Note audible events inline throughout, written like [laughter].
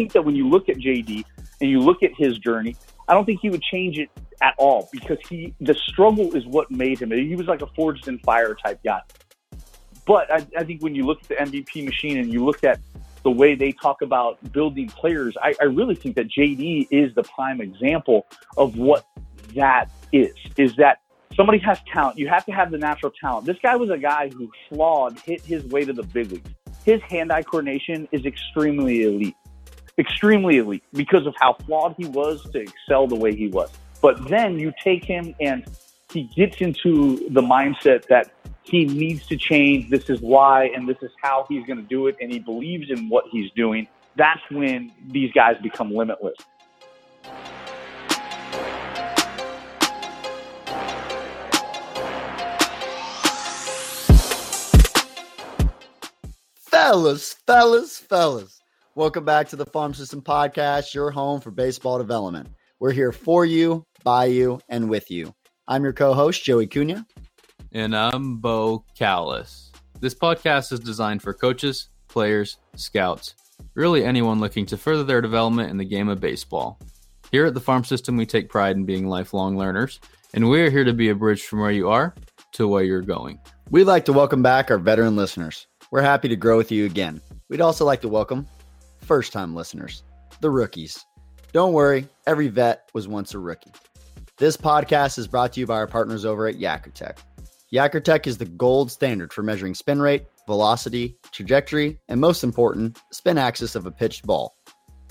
think that when you look at JD and you look at his journey, I don't think he would change it at all because he the struggle is what made him. He was like a forged in fire type guy. But I, I think when you look at the MVP machine and you look at the way they talk about building players, I, I really think that JD is the prime example of what that is. Is that somebody has talent. You have to have the natural talent. This guy was a guy who flawed, hit his way to the big leagues. His hand-eye coordination is extremely elite, extremely elite because of how flawed he was to excel the way he was. But then you take him and he gets into the mindset that he needs to change. This is why, and this is how he's going to do it. And he believes in what he's doing. That's when these guys become limitless. Fellas, fellas, fellas. Welcome back to the Farm System Podcast, your home for baseball development. We're here for you, by you, and with you. I'm your co host, Joey Cunha. And I'm Bo Callis. This podcast is designed for coaches, players, scouts, really anyone looking to further their development in the game of baseball. Here at the Farm System, we take pride in being lifelong learners, and we're here to be a bridge from where you are to where you're going. We'd like to welcome back our veteran listeners. We're happy to grow with you again. We'd also like to welcome first time listeners, the rookies. Don't worry, every vet was once a rookie. This podcast is brought to you by our partners over at Yakkertech. Yakkertech is the gold standard for measuring spin rate, velocity, trajectory, and most important, spin axis of a pitched ball.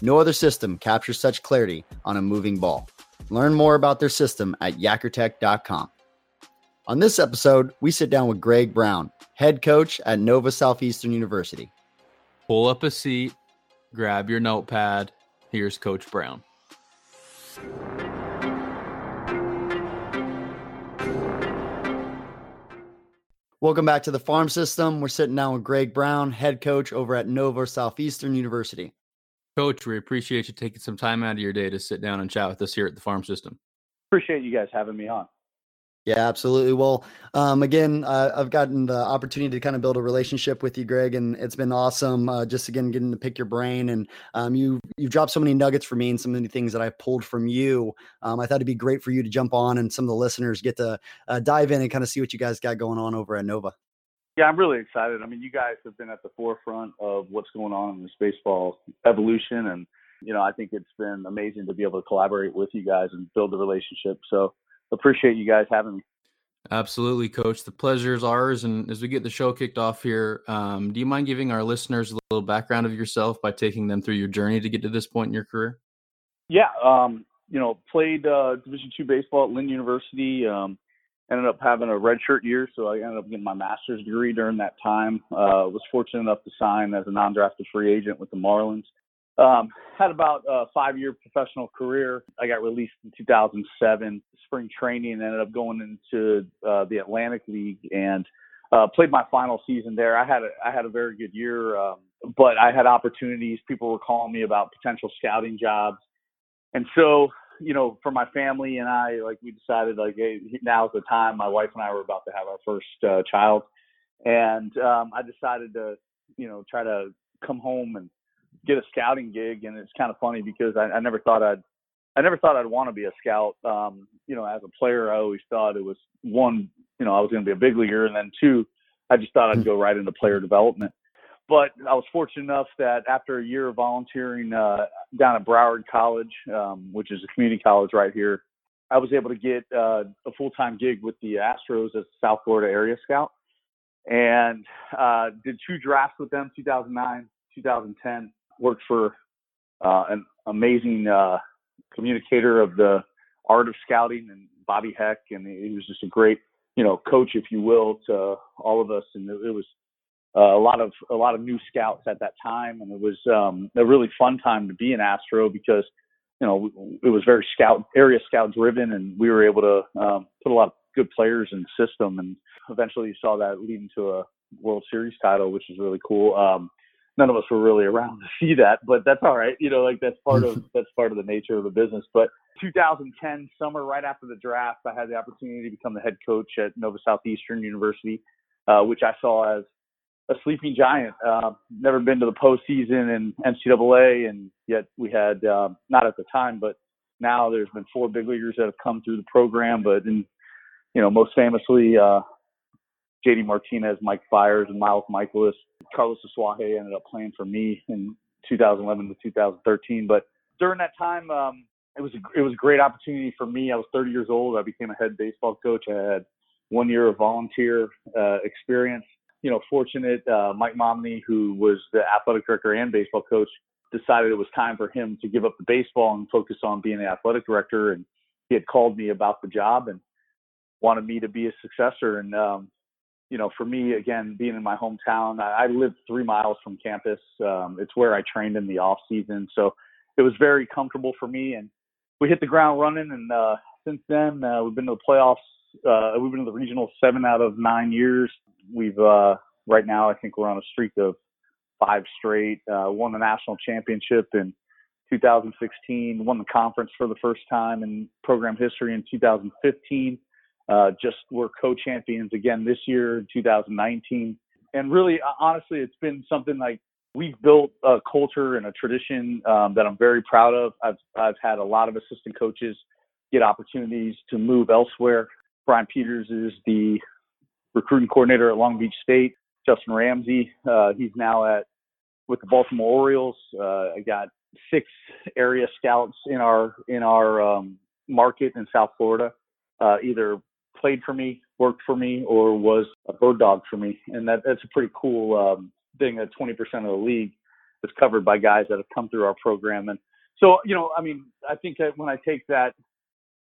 No other system captures such clarity on a moving ball. Learn more about their system at yakkertech.com. On this episode, we sit down with Greg Brown, head coach at Nova Southeastern University. Pull up a seat, grab your notepad. Here's Coach Brown. Welcome back to the farm system. We're sitting down with Greg Brown, head coach over at Nova Southeastern University. Coach, we appreciate you taking some time out of your day to sit down and chat with us here at the farm system. Appreciate you guys having me on. Yeah, absolutely. Well, um, again, uh, I've gotten the opportunity to kind of build a relationship with you, Greg, and it's been awesome. Uh, just again, getting to pick your brain, and um, you you've dropped so many nuggets for me and so many things that I pulled from you. Um, I thought it'd be great for you to jump on and some of the listeners get to uh, dive in and kind of see what you guys got going on over at Nova. Yeah, I'm really excited. I mean, you guys have been at the forefront of what's going on in this baseball evolution, and you know, I think it's been amazing to be able to collaborate with you guys and build the relationship. So appreciate you guys having me. Absolutely, Coach. The pleasure is ours. And as we get the show kicked off here, um, do you mind giving our listeners a little background of yourself by taking them through your journey to get to this point in your career? Yeah, um, you know, played uh, Division two baseball at Lynn University. Um, ended up having a redshirt year, so I ended up getting my master's degree during that time. Uh, was fortunate enough to sign as a non-drafted free agent with the Marlins. Um, had about a five year professional career. I got released in 2007, spring training, ended up going into uh, the Atlantic League and uh, played my final season there. I had a, I had a very good year, um, but I had opportunities. People were calling me about potential scouting jobs. And so, you know, for my family and I, like we decided like, hey, now's the time. My wife and I were about to have our first uh, child. And um, I decided to, you know, try to come home and get a scouting gig, and it's kind of funny because I, I never thought I'd I never thought I'd want to be a scout. Um, you know, as a player, I always thought it was one, you know, I was going to be a big leaguer, and then two, I just thought I'd go right into player development. But I was fortunate enough that after a year of volunteering uh, down at Broward College, um, which is a community college right here, I was able to get uh, a full-time gig with the Astros as a South Florida area scout, and uh, did two drafts with them, 2009, 2010 worked for uh, an amazing uh, communicator of the art of scouting and Bobby Heck, and he was just a great, you know, coach, if you will, to all of us. And it, was uh, a lot of a lot of new scouts at that time, and it was um, a really fun time to be an Astro because you know it was very scout area scout driven, and we were able to um, put a lot of good players in the system, and eventually you saw that leading to a World Series title, which is really cool. Um, none of us were really around to see that, but that's all right. You know, like that's part of [laughs] that's part of the nature of the business. But 2010 summer, right after the draft, I had the opportunity to become the head coach at Nova Southeastern University, uh, which I saw as a sleeping giant. Uh, never been to the postseason in NCAA, and Yet we had uh, not at the time, but now there's been four big leaguers that have come through the program. But in you know, most famously, uh, JD Martinez, Mike Fiers, and Miles Mikolas. Carlos Asuaje ended up playing for me in 2011 to 2013. But during that time, um, it was a, it was a great opportunity for me. I was 30 years old. I became a head baseball coach. I had one year of volunteer uh, experience. You know, fortunate. Uh, Mike Mominey, who was the athletic director and baseball coach, decided it was time for him to give up the baseball and focus on being the athletic director. And he had called me about the job and wanted me to be a successor. And um, you know, for me, again, being in my hometown, I, I live three miles from campus. Um, it's where I trained in the off season, so it was very comfortable for me. And we hit the ground running. And uh, since then, uh, we've been to the playoffs. Uh, we've been to the regional seven out of nine years. We've uh, right now, I think we're on a streak of five straight. Uh, won the national championship in 2016. Won the conference for the first time in program history in 2015 uh, just were co-champions again this year in 2019. And really, honestly, it's been something like we've built a culture and a tradition um, that I'm very proud of. I've I've had a lot of assistant coaches get opportunities to move elsewhere. Brian Peters is the recruiting coordinator at Long Beach State. Justin Ramsey, uh, he's now at with the Baltimore Orioles. Uh, I got six area scouts in our in our um, market in South Florida, uh, either played for me, worked for me, or was a bird dog for me. And that, that's a pretty cool um, thing that 20% of the league is covered by guys that have come through our program. And so, you know, I mean, I think that when I take that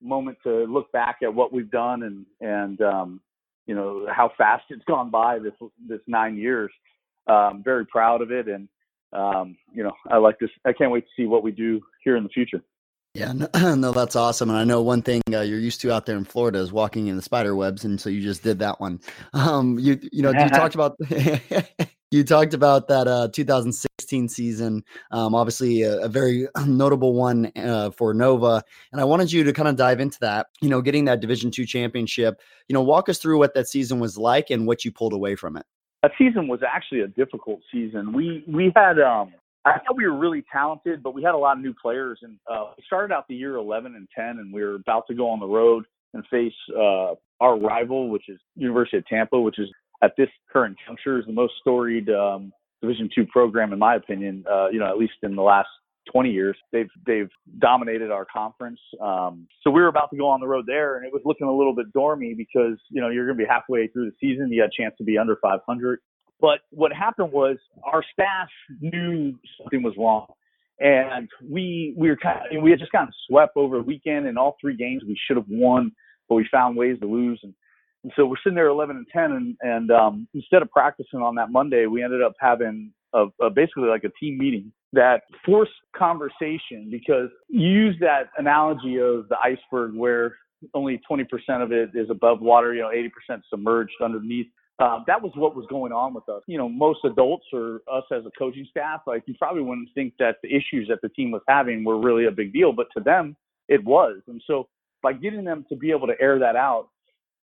moment to look back at what we've done and, and, um, you know, how fast it's gone by this, this nine years, I'm very proud of it. And, um, you know, I like this. I can't wait to see what we do here in the future. Yeah, no, [clears throat] no, that's awesome. And I know one thing uh, you're used to out there in Florida is walking in the spider webs, and so you just did that one. Um, you you know you talked [laughs] about [laughs] you talked about that uh, 2016 season. Um, obviously, a, a, very [clears throat] notable one uh, for Nova, and I wanted you to kind of dive into that. You know, getting that Division two championship. You know, walk us through what that season was like and what you pulled away from it. That season was actually a difficult season. We we had um, I thought we were really talented, but we had a lot of new players. And uh, we started out the year 11 and 10, and we were about to go on the road and face uh, our rival, which is University of Tampa, which is at this current juncture is the most storied um, Division two program, in my opinion. Uh, you know, at least in the last 20 years, they've they've dominated our conference. Um, so we were about to go on the road there, and it was looking a little bit dormy because you know you're going to be halfway through the season, you had a chance to be under 500. But what happened was our staff knew something was wrong. And we we were kind of, we had just gotten swept over the weekend in all three games we should have won, but we found ways to lose. And, and so we're sitting there 11 and 10, and and um, instead of practicing on that Monday, we ended up having a, a basically like a team meeting that forced conversation because you use that analogy of the iceberg where only 20% of it is above water, you know, 80% submerged underneath uh, that was what was going on with us. You know, most adults or us as a coaching staff, like you probably wouldn't think that the issues that the team was having were really a big deal, but to them, it was. And so by getting them to be able to air that out,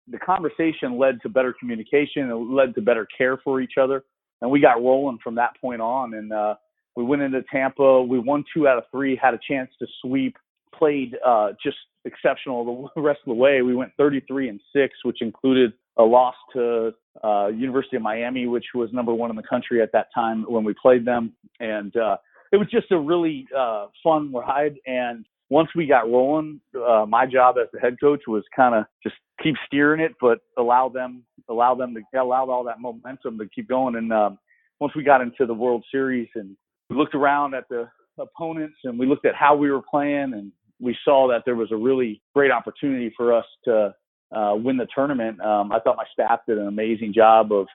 the conversation led to better communication. It led to better care for each other, and we got rolling from that point on. And uh, we went into Tampa. We won two out of three. Had a chance to sweep. Played uh, just exceptional the [laughs] rest of the way. We went 33 and six, which included a loss to uh, University of Miami, which was number one in the country at that time when we played them, and uh, it was just a really uh, fun ride. And once we got rolling, uh, my job as the head coach was kind of just keep steering it, but allow them allow them to allow all that momentum to keep going. And um, once we got into the World Series and we looked around at the opponents and we looked at how we were playing and we saw that there was a really great opportunity for us to uh, win the tournament. Um, I thought my staff did an amazing job of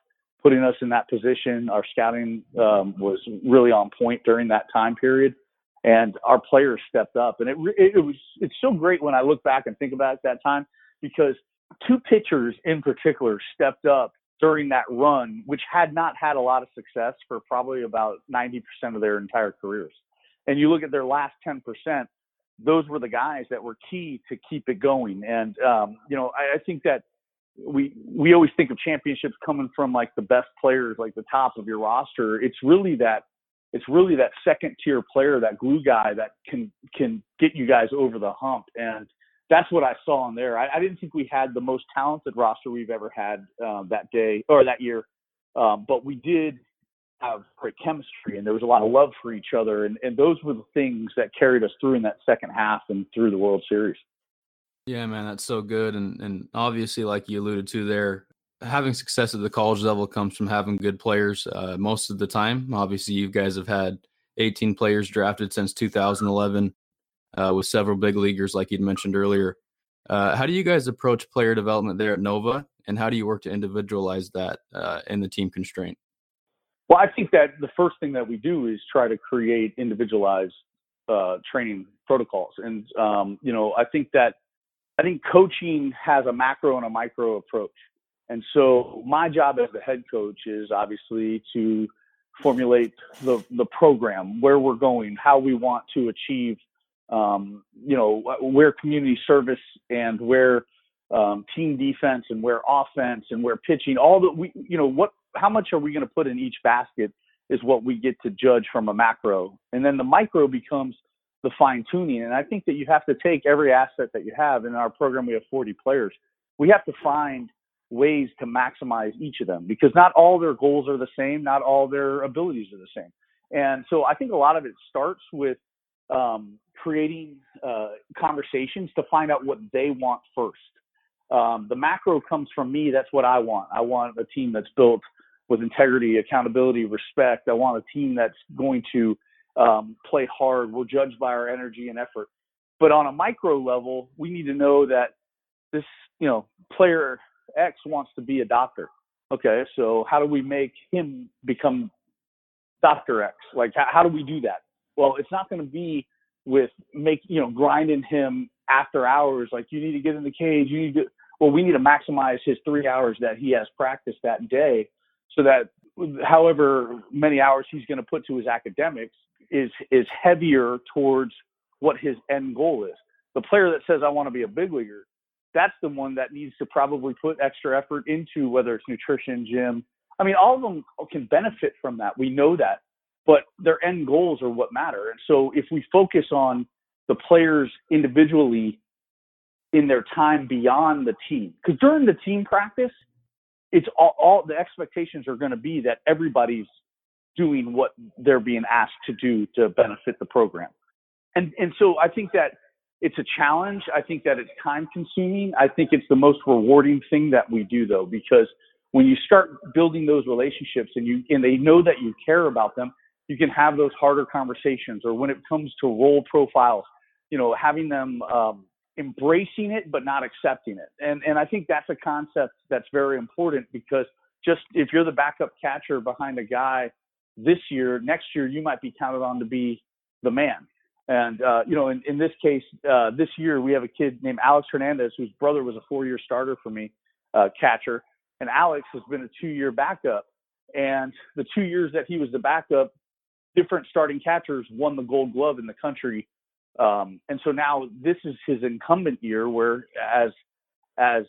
putting us in that position. Our scouting um, was really on point during that time period, and our players stepped up. And it, it, it was it's so great when I look back and think about that time because two pitchers in particular stepped up during that run, which had not had a lot of success for probably about 90% of their entire careers. And you look at their last 10%, those were the guys that were key to keep it going. And um, you know, I, I think that we we always think of championships coming from like the best players, like the top of your roster. It's really that it's really that second tier player, that glue guy that can can get you guys over the hump. And that's what I saw in there. I, I didn't think we had the most talented roster we've ever had uh, that day or that year, um, but we did have great chemistry and there was a lot of love for each other. And, and those were the things that carried us through in that second half and through the World Series. Yeah, man, that's so good. And and obviously, like you alluded to there, having success at the college level comes from having good players uh, most of the time. Obviously, you guys have had 18 players drafted since 2011 uh, with several big leaguers, like you'd mentioned earlier. Uh, how do you guys approach player development there at Nova, and how do you work to individualize that uh, in the team constraint? Well, I think that the first thing that we do is try to create individualized uh, training protocols, and um, you know, I think that I think coaching has a macro and a micro approach. And so my job as the head coach is obviously to formulate the, the program, where we're going, how we want to achieve, um, you know, where community service and where um, team defense and where offense and where pitching, all the we, you know, what, how much are we going to put in each basket is what we get to judge from a macro. And then the micro becomes the fine tuning. And I think that you have to take every asset that you have. In our program, we have 40 players. We have to find ways to maximize each of them because not all their goals are the same, not all their abilities are the same. And so I think a lot of it starts with um, creating uh, conversations to find out what they want first. Um, the macro comes from me. That's what I want. I want a team that's built with integrity, accountability, respect. I want a team that's going to um, play hard. We're judged by our energy and effort. But on a micro level, we need to know that this, you know, player X wants to be a doctor. Okay, so how do we make him become Dr. X? Like, how, how do we do that? Well, it's not going to be with make you know grinding him after hours. Like, you need to get in the cage. You need to. Well, we need to maximize his three hours that he has practiced that day, so that however many hours he's going to put to his academics is is heavier towards what his end goal is. The player that says I want to be a big leaguer that's the one that needs to probably put extra effort into whether it's nutrition, gym. I mean, all of them can benefit from that. We know that, but their end goals are what matter. And so if we focus on the players individually in their time beyond the team, because during the team practice, it's all, all the expectations are going to be that everybody's doing what they're being asked to do to benefit the program. And and so I think that it's a challenge. I think that it's time consuming. I think it's the most rewarding thing that we do though, because when you start building those relationships and you and they know that you care about them, you can have those harder conversations. Or when it comes to role profiles, you know, having them um, embracing it but not accepting it. And and I think that's a concept that's very important because just if you're the backup catcher behind a guy this year, next year you might be counted on to be the man. And uh, you know, in, in this case, uh, this year we have a kid named Alex Hernandez, whose brother was a four-year starter for me, uh, catcher, and Alex has been a two-year backup. And the two years that he was the backup, different starting catchers won the Gold Glove in the country. Um, and so now this is his incumbent year, where as as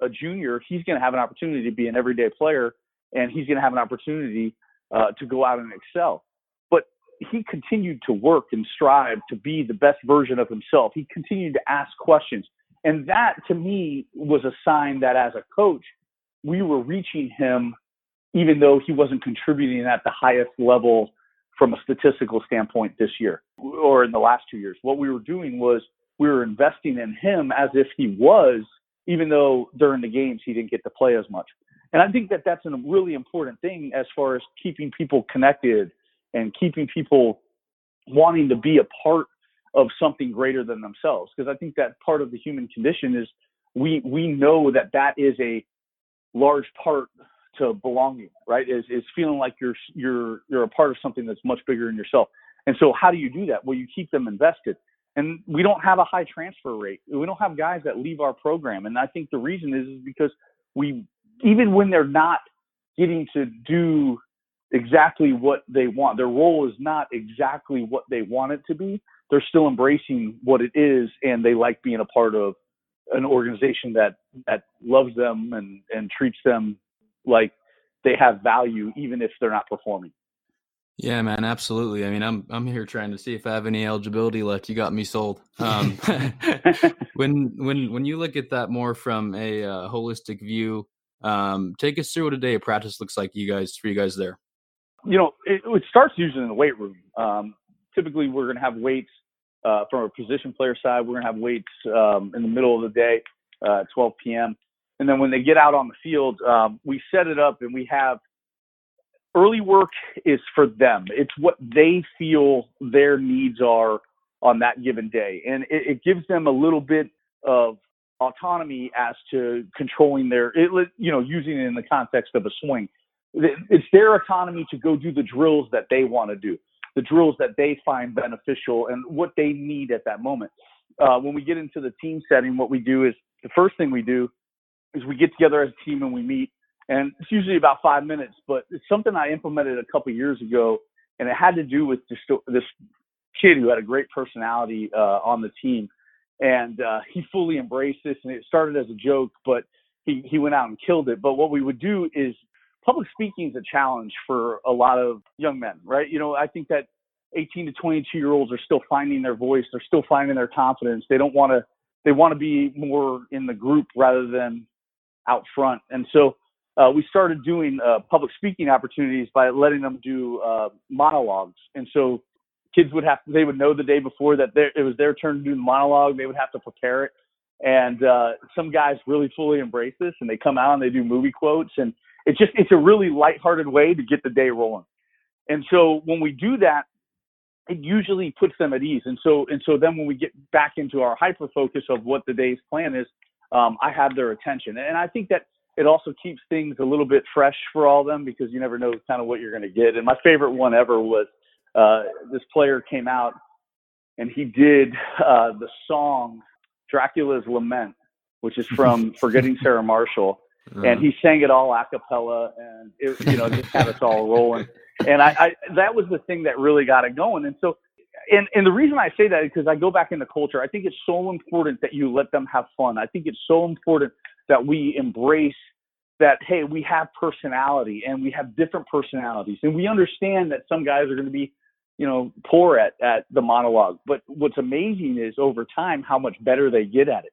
a junior, he's going to have an opportunity to be an everyday player, and he's going to have an opportunity uh, to go out and excel But he continued to work and strive to be the best version of himself. He continued to ask questions. And that to me was a sign that as a coach, we were reaching him even though he wasn't contributing at the highest level from a statistical standpoint this year or in the last two years. What we were doing was we were investing in him as if he was, even though during the games he didn't get to play as much. And I think that that's a really important thing as far as keeping people connected and keeping people wanting to be a part of something greater than themselves because i think that part of the human condition is we we know that that is a large part to belonging right is is feeling like you're you're you're a part of something that's much bigger than yourself and so how do you do that well you keep them invested and we don't have a high transfer rate we don't have guys that leave our program and i think the reason is, is because we even when they're not getting to do exactly what they want. Their role is not exactly what they want it to be. They're still embracing what it is, and they like being a part of an organization that that loves them and and treats them like they have value, even if they're not performing. Yeah, man, absolutely. I mean, I'm I'm here trying to see if I have any eligibility left. You got me sold. Um, [laughs] when when when you look at that more from a uh, holistic view, um, take us through what a day of practice looks like. You guys, for you guys there. You know, it, it starts usually in the weight room. Um, typically, we're going to have weights uh, from a position player side. We're going to have weights um, in the middle of the day, uh, 12 p.m. And then when they get out on the field, um, we set it up and we have early work is for them. It's what they feel their needs are on that given day. And it, it gives them a little bit of autonomy as to controlling their, it, you know, using it in the context of a swing. It's their autonomy to go do the drills that they want to do, the drills that they find beneficial and what they need at that moment. Uh, when we get into the team setting, what we do is the first thing we do is we get together as a team and we meet and it's usually about five minutes. But it's something I implemented a couple years ago, and it had to do with this this kid who had a great personality uh, on the team, and uh, he fully embraced this. And it started as a joke, but he he went out and killed it. But what we would do is public speaking is a challenge for a lot of young men, right? You know, I think that 18 to 22 year olds are still finding their voice. They're still finding their confidence. They don't want to. They want to be more in the group rather than out front. And so uh, we started doing uh, public speaking opportunities by letting them do uh, monologues. And so kids would have they would know the day before that it was their turn to do the monologue. They would have to prepare it. And uh, some guys really fully embrace this and they come out and they do movie quotes. And it's just, it's a really lighthearted way to get the day rolling. And so when we do that, it usually puts them at ease. And so, and so then when we get back into our hyper focus of what the day's plan is, um, I have their attention. And I think that it also keeps things a little bit fresh for all of them because you never know kind of what you're going to get. And my favorite one ever was uh, this player came out and he did uh, the song Dracula's Lament, which is from [laughs] Forgetting Sarah Marshall. Uh-huh. And he sang it all a cappella and it, you know, just had us all rolling. And I, I, that was the thing that really got it going. And so, and, and the reason I say that is because I go back into culture. I think it's so important that you let them have fun. I think it's so important that we embrace that hey we have personality and we have different personalities and we understand that some guys are going to be you know poor at at the monologue but what's amazing is over time how much better they get at it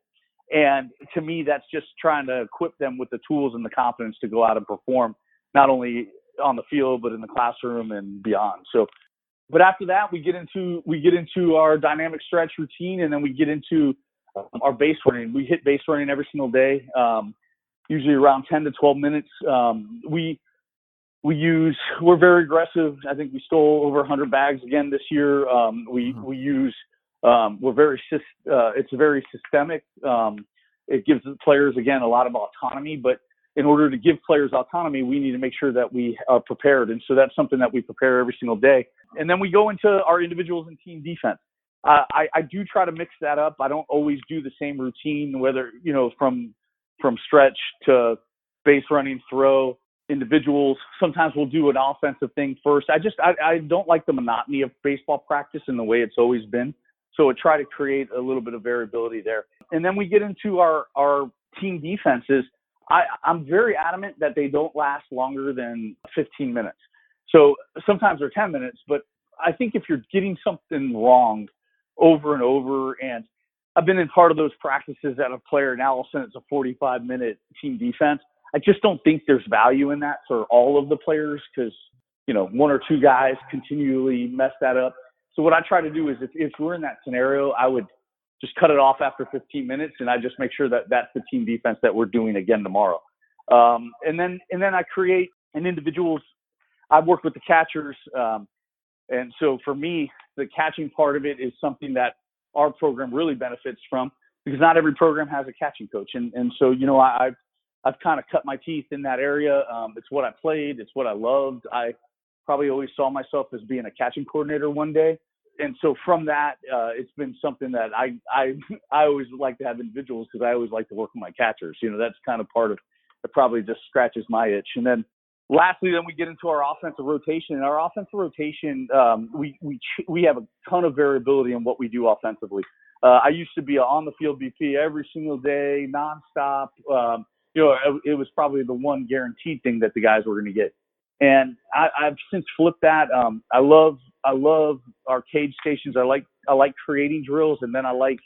and to me that's just trying to equip them with the tools and the confidence to go out and perform not only on the field but in the classroom and beyond so but after that we get into we get into our dynamic stretch routine and then we get into our base running we hit base running every single day um, usually around 10 to 12 minutes. Um, we we use we're very aggressive. I think we stole over 100 bags again this year. Um, we mm-hmm. we use um, we're very uh, it's very systemic. Um, it gives the players again a lot of autonomy, but in order to give players autonomy, we need to make sure that we are prepared, and so that's something that we prepare every single day. And then we go into our individuals and team defense. Uh, I, I do try to mix that up. I don't always do the same routine, whether you know from from stretch to base running throw individuals. Sometimes we'll do an offensive thing first. I just I, I don't like the monotony of baseball practice in the way it's always been. So I try to create a little bit of variability there. And then we get into our our team defenses. I, I'm very adamant that they don't last longer than 15 minutes. So sometimes they're 10 minutes, but I think if you're getting something wrong over and over and I've been in part of those practices at a player now. All of a sudden, it's a 45 minute team defense. I just don't think there's value in that for all of the players because you know one or two guys continually mess that up. So what I try to do is if, if we're in that scenario, I would just cut it off after 15 minutes, and I just make sure that that's the team defense that we're doing again tomorrow. Um, and then and then I create an individual's. I've worked with the catchers, um, and so for me, the catching part of it is something that our program really benefits from because not every program has a catching coach. And, and so, you know, I, I've, I've kind of cut my teeth in that area. Um, it's what I played. It's what I loved. I probably always saw myself as being a catching coordinator one day. And so from that, uh, it's been something that I, I, [laughs] I always like to have individuals because I always like to work with my catchers. You know, that's kind of part of, it probably just scratches my itch. And then lastly, then we get into our offensive rotation. And our offensive rotation, um, we we we have a ton of variability in what we do offensively. Uh, I used to be on the field BP every single day, nonstop. Um, you know, it, it was probably the one guaranteed thing that the guys were going to get. And I, I've since flipped that. Um, I love I love arcade stations. I like I like creating drills, and then I like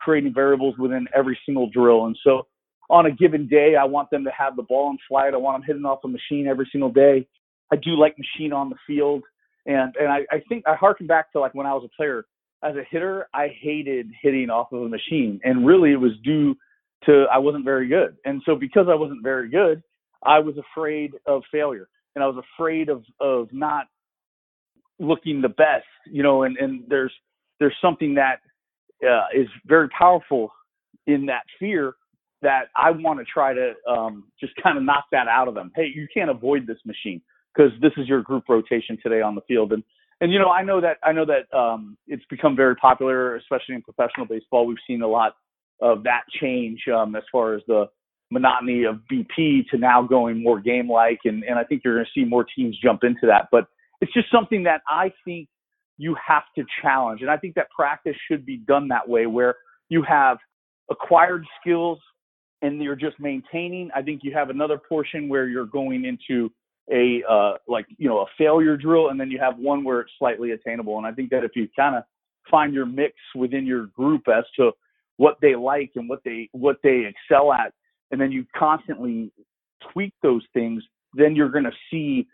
creating variables within every single drill. And so on a given day, I want them to have the ball in flight. I want them hitting off a machine every single day. I do like machine on the field. And and I, I think I harken back to like when I was a player. As a hitter, I hated hitting off of a machine. And really it was due to I wasn't very good. And so because I wasn't very good, I was afraid of failure. And I was afraid of of not looking the best, you know, and, and there's there's something that uh, is very powerful in that fear that I want to try to um, just kind of knock that out of them. Hey, you can't avoid this machine because this is your group rotation today on the field. And and you know I know that I know that um, it's become very popular, especially in professional baseball. We've seen a lot of that change um, as far as the monotony of BP to now going more game like, and and I think you're going to see more teams jump into that. But it's just something that I think you have to challenge, and I think that practice should be done that way, where you have acquired skills and you're just maintaining. I think you have another portion where you're going into a uh, like you know a failure drill, and then you have one where it's slightly attainable. And I think that if you kind of find your mix within your group as to what they like and what they what they excel at, and then you constantly tweak those things, then you're going to see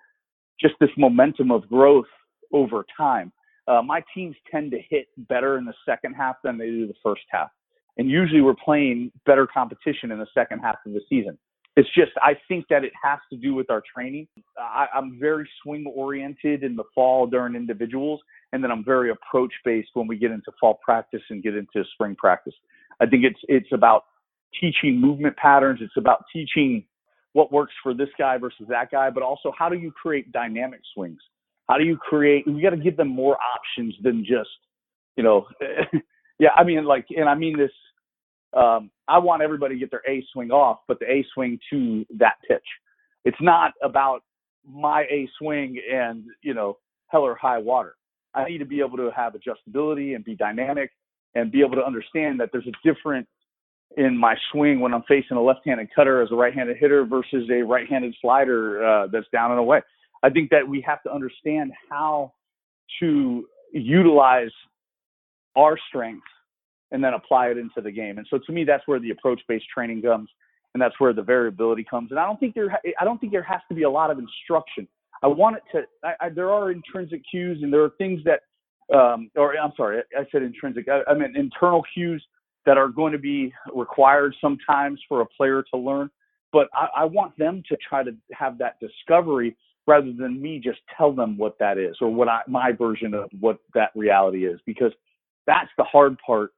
just this momentum of growth over time. Uh, my teams tend to hit better in the second half than they do the first half. And usually we're playing better competition in the second half of the season. It's just, I think that it has to do with our training. I, I'm very swing oriented in the fall during individuals, and then I'm very approach based when we get into fall practice and get into spring practice. I think it's it's about teaching movement patterns. It's about teaching what works for this guy versus that guy, but also how do you create dynamic swings? How do you create? We got to give them more options than just, you know, [laughs] yeah. I mean, like, and I mean this um, I want everybody to get their A swing off, but the A swing to that pitch. It's not about my A swing and, you know, hell or high water. I need to be able to have adjustability and be dynamic and be able to understand that there's a different in my swing when I'm facing a left-handed cutter as a right-handed hitter versus a right-handed slider uh, that's down and away. I think that we have to understand how to utilize our strengths and then apply it into the game. And so to me, that's where the approach-based training comes, and that's where the variability comes. And I don't think there, I don't think there has to be a lot of instruction. I want it to. I, I, there are intrinsic cues, and there are things that, um, or I'm sorry, I, said intrinsic. I, I internal cues that are going to be required sometimes for a player to learn. But I, I want them to try to have that discovery rather than me just tell them what that is or what I, my version of what that reality is, because that's the hard part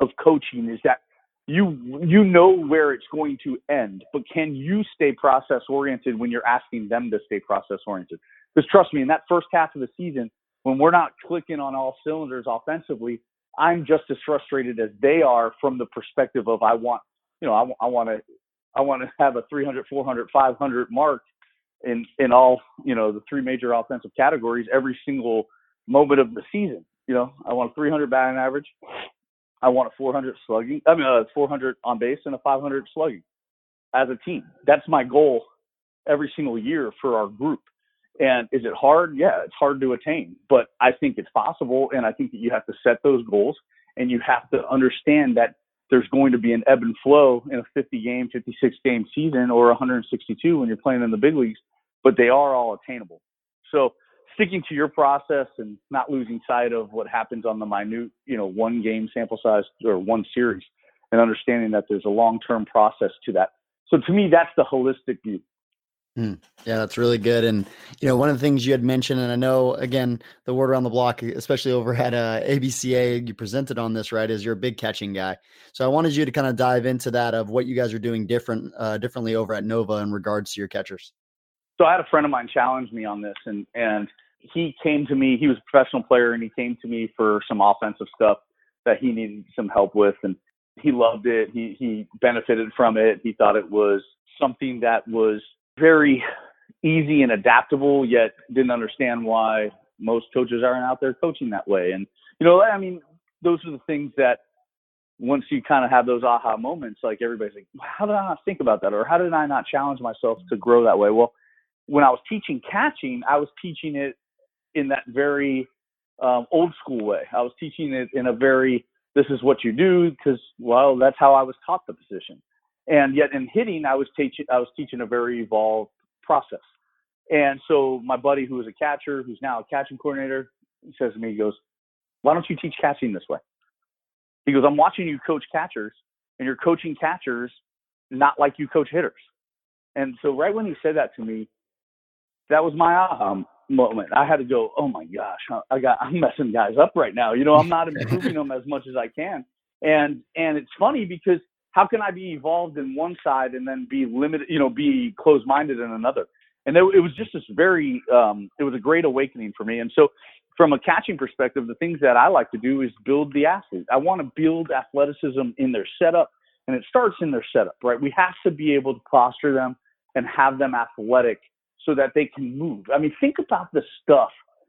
of coaching is that you you know where it's going to end, but can you stay process oriented when you're asking them to stay process oriented? Because trust me, in that first half of the season, when we're not clicking on all cylinders offensively, I'm just as frustrated as they are from the perspective of I want, you know, I, I want to I want to have a 300, 400, 500 mark in in all you know the three major offensive categories every single moment of the season. You know, I want a 300 batting average. I want a 400 slugging. I mean, a 400 on base and a 500 slugging as a team. That's my goal every single year for our group. And is it hard? Yeah, it's hard to attain, but I think it's possible. And I think that you have to set those goals and you have to understand that there's going to be an ebb and flow in a 50 game, 56 game season or 162 when you're playing in the big leagues, but they are all attainable. So sticking to your process and not losing sight of what happens on the minute, you know, one game sample size or one series and understanding that there's a long-term process to that. So to me, that's the holistic view. Mm, yeah, that's really good. And you know, one of the things you had mentioned, and I know again the word around the block, especially over at uh, ABCA, you presented on this right, is you're a big catching guy. So I wanted you to kind of dive into that of what you guys are doing different, uh, differently over at Nova in regards to your catchers. So I had a friend of mine challenge me on this, and and he came to me. He was a professional player, and he came to me for some offensive stuff that he needed some help with, and he loved it. He he benefited from it. He thought it was something that was very easy and adaptable, yet didn't understand why most coaches aren't out there coaching that way. And you know, I mean, those are the things that once you kind of have those aha moments, like everybody's like, how did I not think about that, or how did I not challenge myself to grow that way? Well, when I was teaching catching, I was teaching it in that very um, old school way. I was teaching it in a very this is what you do because well that's how I was taught the position. And yet in hitting, I was teaching I was teaching a very evolved process. And so my buddy who was a catcher, who's now a catching coordinator, he says to me, he goes, "Why don't you teach catching this way?" He goes, "I'm watching you coach catchers, and you're coaching catchers not like you coach hitters." And so right when he said that to me, that was my aha moment. I had to go, oh my gosh, I got I'm messing guys up right now. You know, I'm not improving [laughs] them as much as I can. And and it's funny because how can I be evolved in one side and then be limited, you know, be closed minded in another? And it was just this very, um, it was a great awakening for me. And so, from a catching perspective, the things that I like to do is build the athlete. I want to build athleticism in their setup, and it starts in their setup, right? We have to be able to posture them and have them athletic so that they can move. I mean, think about the stuff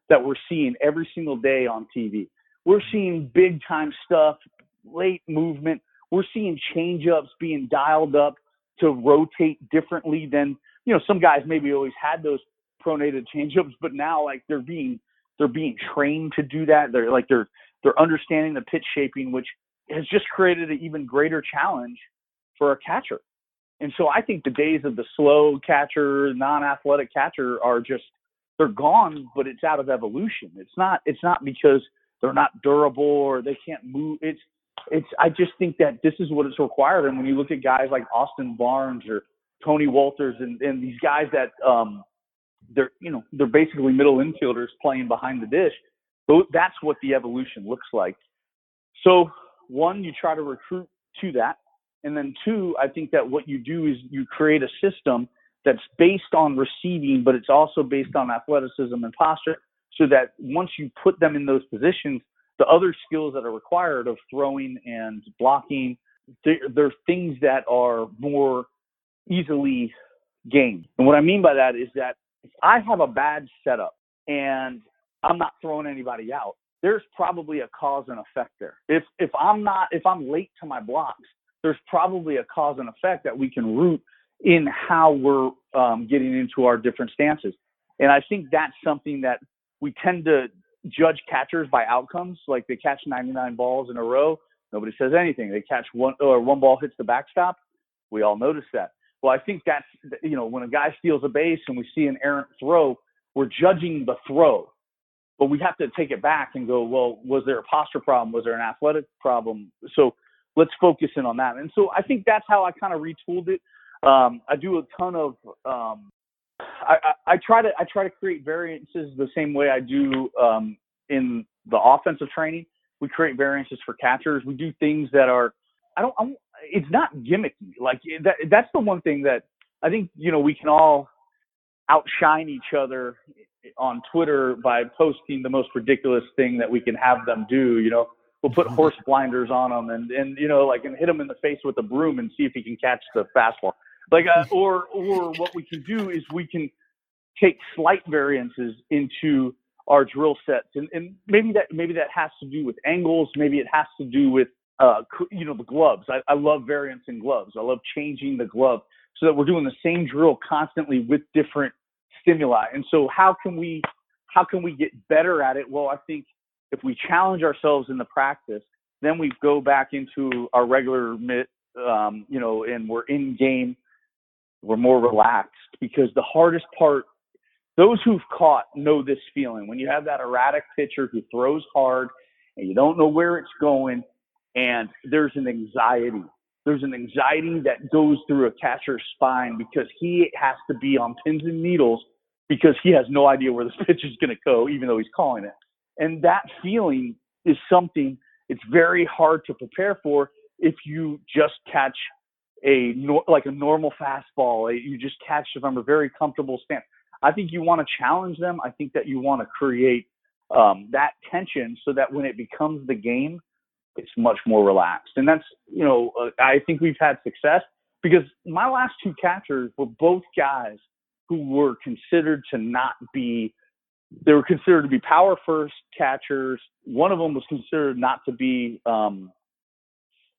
that we're seeing every single day on TV. We're seeing big time stuff, late movement. We're seeing change ups being dialed up to rotate differently than, you know, some guys maybe always had those pronated change ups, but now like they're being they're being trained to do that. They're like they're they're understanding the pitch shaping, which has just created an even greater challenge for a catcher. And so I think the days of the slow catcher, non-athletic catcher are just they're gone, but it's out of evolution. It's not it's not because they're not durable or they can't move. It's it's I just think that this is what it's required. And when you look at guys like Austin Barnes or Tony Wolters and, and these guys that um they're you know they're basically middle infielders playing behind the dish. But That's what the evolution looks like. So one, you try to recruit to that. And then two, I think that what you do is you create a system that's based on receiving, but it's also based on athleticism and posture so that once you put them in those positions, the other skills that are required of throwing and blocking, they're, they're things that are more easily gained. And what I mean by that is that if I have a bad setup and I'm not throwing anybody out, there's probably a cause and effect there. If if I'm not if I'm late to my blocks, there's probably a cause and effect that we can root in how we're um, getting into our different stances. And I think that's something that we tend to judge catchers by outcomes. Like they catch 99 balls in a row, nobody says anything. They catch one or one ball hits the backstop, we all notice that. Well, I think that's you know when a guy steals a base and we see an errant throw, we're judging the throw, but we have to take it back and go, well, was there a posture problem? Was there an athletic problem? So let's focus in on that. And so I think that's how I kind of retooled it. Um, I do a ton of um, I, I, try to I try to create variances the same way I do um, in the offensive training. We create variances for catchers. We do things that are I don't I'm, it's not gimmicky. Like that that's the one thing that I think you know we can all outshine each other on Twitter by posting the most ridiculous thing that we can have them do. You know, we'll put horse blinders on them and and you know like and hit him in the face with a broom and see if he can catch the fastball like uh, [laughs] or or what we can do is we can take slight variances into our drill sets and, and maybe that maybe that has to do with angles maybe it has to do with uh you know the gloves. I, I love variance in gloves. I love changing the glove so that we're doing the same drill constantly with different stimuli. And so how can we how can we get better at it? Well i think if we challenge ourselves in the practice, then we go back into our regular, um, you know, and we're in game, we're more relaxed because the hardest part, those who've caught know this feeling. When you have that erratic pitcher who throws hard and you don't know where it's going, and there's an anxiety. There's an anxiety that goes through a catcher's spine because he has to be on pins and needles because he has no idea where this [laughs] pitch is going to go, even though he's calling it. And that feeling is something it's very hard to prepare for if you just catch a like a normal fastball. You just catch it from a very comfortable stance. I think you want to challenge them. I think that you want to create um, that tension so that when it becomes the game, it's much more relaxed. And that's you know uh, I think we've had success because my last two catchers were both guys who were considered to not be they were considered to be power first catchers. One of them was considered not to be um,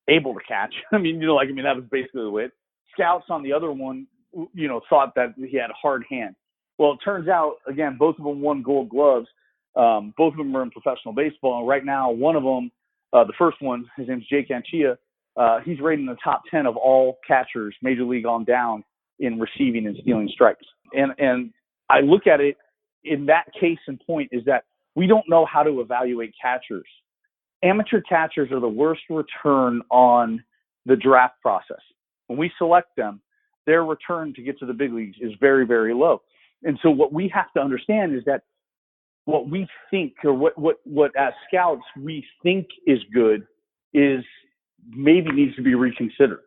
able to catch. [laughs] I mean, you know, like I mean, that was basically the way. Scouts on the other one, you know, thought that he had a hard hand. Well, it turns out again, both of them won Gold Gloves. Um, both of them are in professional baseball. And right now, one of them, uh, the first one, his name's Jake Anchia. Uh, he's rated in the top 10 of all catchers, major league on down, in receiving and stealing strikes. And and I look at it in that case and point is that we don't know how to evaluate catchers. Amateur catchers are the worst return on the draft process. When we select them, their return to get to the big leagues is very, very low. And so what we have to understand is that what we think or what, what, what as scouts we think is good is maybe needs to be reconsidered.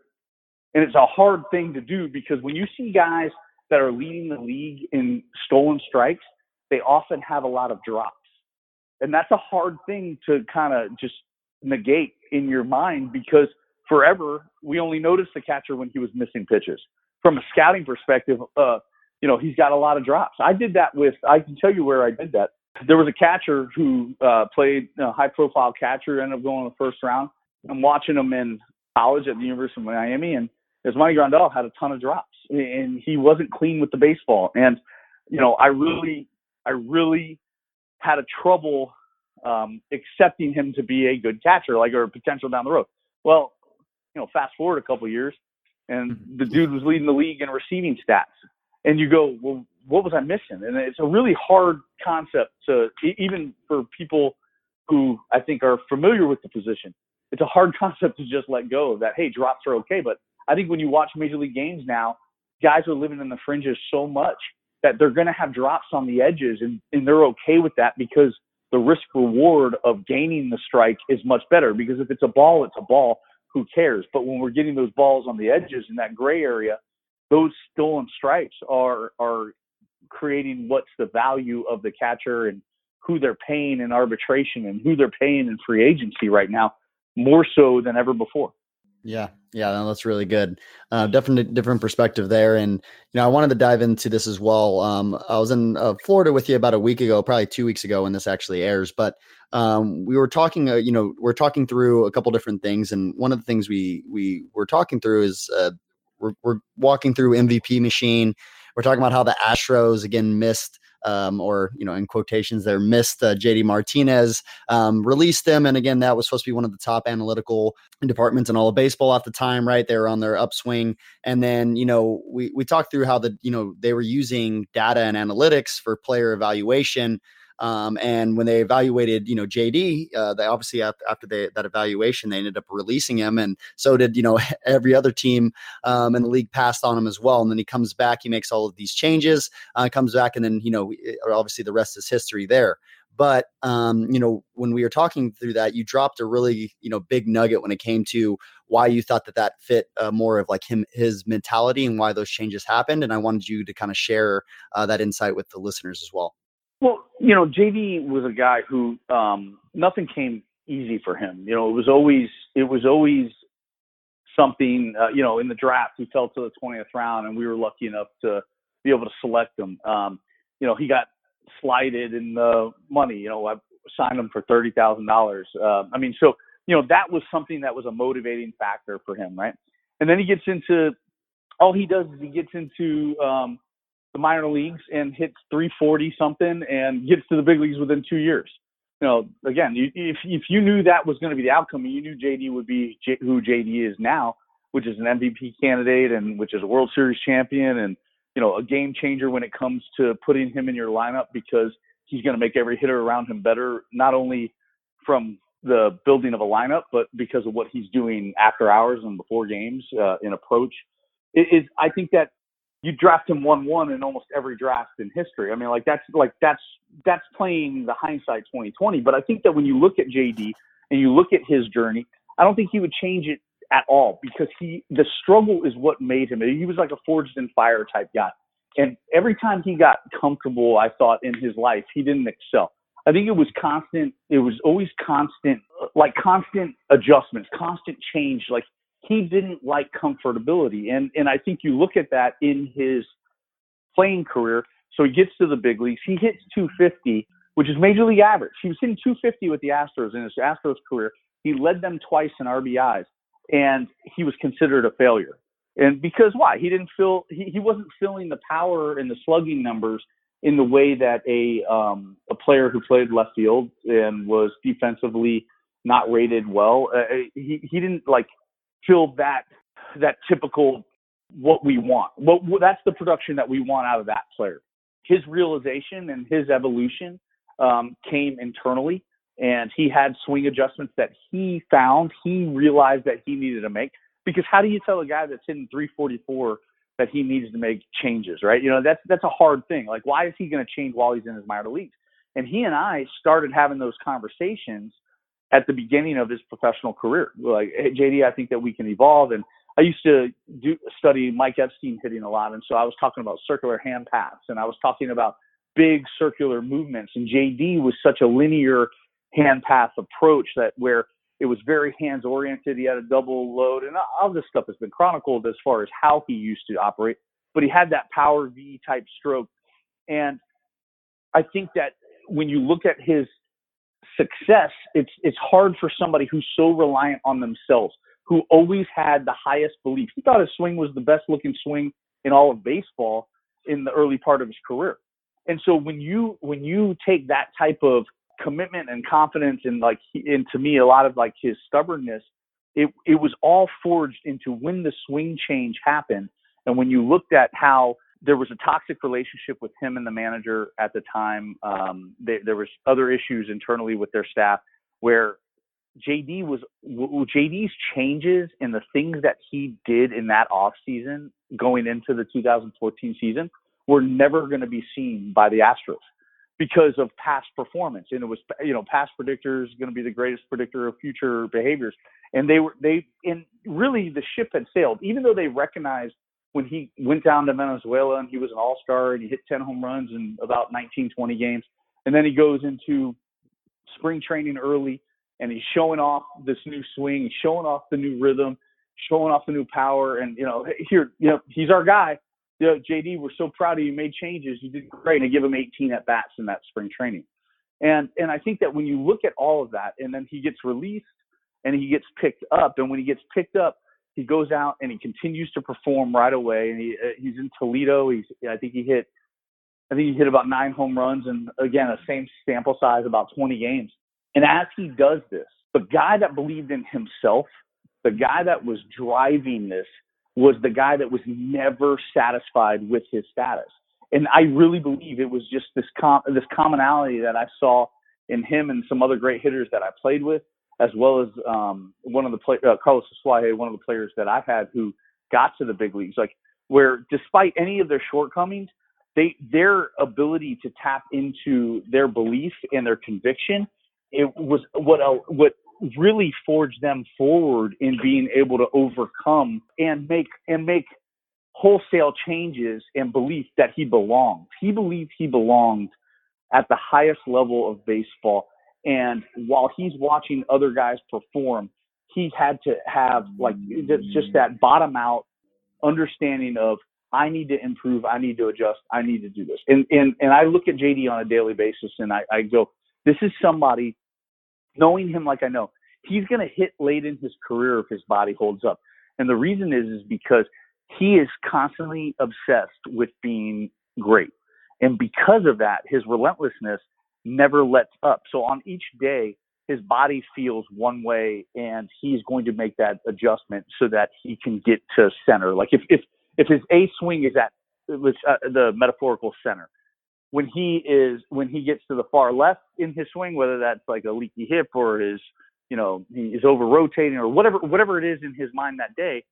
And it's a hard thing to do because when you see guys that are leading the league in stolen strikes, they often have a lot of drops. And that's a hard thing to kind of just negate in your mind because forever we only noticed the catcher when he was missing pitches. From a scouting perspective, uh, you know, he's got a lot of drops. I did that with, I can tell you where I did that. There was a catcher who uh, played a high profile catcher, ended up going in the first round. I'm watching him in college at the University of Miami, and Yasmani Grandal had a ton of drops, and he wasn't clean with the baseball. And you know, I really, I really had a trouble um, accepting him to be a good catcher, like or potential down the road. Well, you know, fast forward a couple years, and mm-hmm. the dude was leading the league in receiving stats, and you go, well, what was I missing? And it's a really hard concept to even for people who I think are familiar with the position. It's a hard [laughs] concept to just let go that hey, drops are okay, but I think when you watch major league games now, guys are living in the fringes so much that they're going to have drops on the edges and, and they're okay with that because the risk reward of gaining the strike is much better because if it's a ball, it's a ball. Who cares? But when we're getting those balls on the edges in that gray area, those stolen strikes are are creating what's the value of the catcher and who they're paying in arbitration and who they're paying in free agency right now more so than ever before. Yeah, yeah, no, that's really good. Uh, definitely different perspective there, and you know, I wanted to dive into this as well. Um, I was in uh, Florida with you about a week ago, probably two weeks ago, when this actually airs. But um, we were talking, uh, you know, we're talking through a couple different things, and one of the things we we were talking through is uh, we're, we're walking through MVP machine. We're talking about how the Astros again missed um, or you know, in quotations, there missed uh, JD Martinez, um, released them, and again, that was supposed to be one of the top analytical departments in all of baseball at the time, right? They were on their upswing, and then you know, we we talked through how the you know they were using data and analytics for player evaluation. Um, and when they evaluated, you know, JD, uh, they obviously after, they, that evaluation, they ended up releasing him, and so did you know [laughs] every other team um, in the league passed on him as well. And then he comes back, he makes all of these changes, uh, comes back, and then you know, obviously the rest is history there. But um, you know, when we were talking through that, you dropped a really you know big nugget when it came to why you thought that that fit uh, more of like him his mentality and why those changes happened. And I wanted you to kind of share uh, that insight with the listeners as well. Well, you know, JD was a guy who um, nothing came easy for him. You know, it was always it was always something. Uh, you know, in the draft, he fell to the 20th round, and we were lucky enough to be able to select him. Um, you know, he got slighted in the money. You know, I signed him for thirty thousand uh, dollars. I mean, so you know that was something that was a motivating factor for him, right? And then he gets into all he does is he gets into um, the minor leagues and hits 340 something and gets to the big leagues within two years. You know, again, if if you knew that was going to be the outcome, and you knew JD would be J, who JD is now, which is an MVP candidate and which is a World Series champion and you know a game changer when it comes to putting him in your lineup because he's going to make every hitter around him better, not only from the building of a lineup, but because of what he's doing after hours and before games uh, in approach. It is I think that you draft him one one in almost every draft in history. I mean, like that's like that's that's playing the hindsight 2020. But I think that when you look at JD and you look at his journey, I don't think he would change it at all because he the struggle is what made him. He was like a forged in fire type guy. And every time he got comfortable, I thought in his life, he didn't excel. I think it was constant. It was always constant, like constant adjustments, constant change. Like he didn't like comfortability. And and I think you look at that in his playing career. So he gets to the big leagues. He hits 250, which is major league average. He was hitting 250 with the Astros in his Astros career. He led them twice in RBIs, and he was considered a failure. And because why? He didn't feel he, he wasn't feeling the power and the slugging numbers in the way that a um, a player who played left field and was defensively not rated well, uh, he he didn't like fill that that typical what we want. What that's the production that we want out of that player. His realization and his evolution um, came internally, and he had swing adjustments that he found he realized that he needed to make. Because how do you tell a guy that's hitting 344 that he needs to make changes, right? You know, that's that's a hard thing. Like, why is he going to change while he's in his minor leagues? And he and I started having those conversations at the beginning of his professional career. Like, hey, JD, I think that we can evolve. And I used to do study Mike Epstein hitting a lot, and so I was talking about circular hand paths, and I was talking about big circular movements. And JD was such a linear hand path approach that where it was very hands oriented. He had a double load, and all this stuff has been chronicled as far as how he used to operate. But he had that power V type stroke, and I think that when you look at his success, it's it's hard for somebody who's so reliant on themselves, who always had the highest belief. He thought his swing was the best looking swing in all of baseball in the early part of his career. And so when you when you take that type of commitment and confidence and like and to me a lot of like his stubbornness, it it was all forged into when the swing change happened. And when you looked at how there was a toxic relationship with him and the manager at the time. Um, they, there was other issues internally with their staff where JD was JD's changes and the things that he did in that off season going into the 2014 season were never going to be seen by the Astros because of past performance. And it was you know past predictors going to be the greatest predictor of future behaviors. And they were they and really the ship had sailed. Even though they recognized when he went down to Venezuela and he was an all-star and he hit 10 home runs in about 19 20 games and then he goes into spring training early and he's showing off this new swing, showing off the new rhythm, showing off the new power, and you know, here, you know, he's our guy. You know, JD, we're so proud of you. you made changes. You did great. And I give him 18 at bats in that spring training. And and I think that when you look at all of that, and then he gets released and he gets picked up, and when he gets picked up, he goes out and he continues to perform right away. And he uh, he's in Toledo. He's I think he hit I think he hit about nine home runs, and again, a same sample size, about 20 games. And as he does this, the guy that believed in himself, the guy that was driving this, was the guy that was never satisfied with his status. And I really believe it was just this com- this commonality that I saw in him and some other great hitters that I played with, as well as um, one of the play- uh, Carlos Asuaje, one of the players that I had who got to the big leagues. Like where, despite any of their shortcomings, they their ability to tap into their belief and their conviction it was what uh, what really forged them forward in being able to overcome and make and make wholesale changes and belief that he belonged. He believed he belonged at the highest level of baseball. And while he's watching other guys perform, he had to have like just that bottom out understanding of I need to improve, I need to adjust, I need to do this. And and and I look at JD on a daily basis and I, I go, this is somebody, knowing him like I know, he's to hit late in his career if his body holds up. And the reason is, is because he is constantly obsessed with being great. And because of that, his relentlessness never lets up. So on each day, his body feels one way and he's going to make that adjustment so that he can get to center. Like if, if, if his A swing is at uh, the metaphorical center, when he is when he gets to the far left in his swing, whether that's like a leaky hip or his, you know, he is over rotating or whatever whatever it is in his mind that day,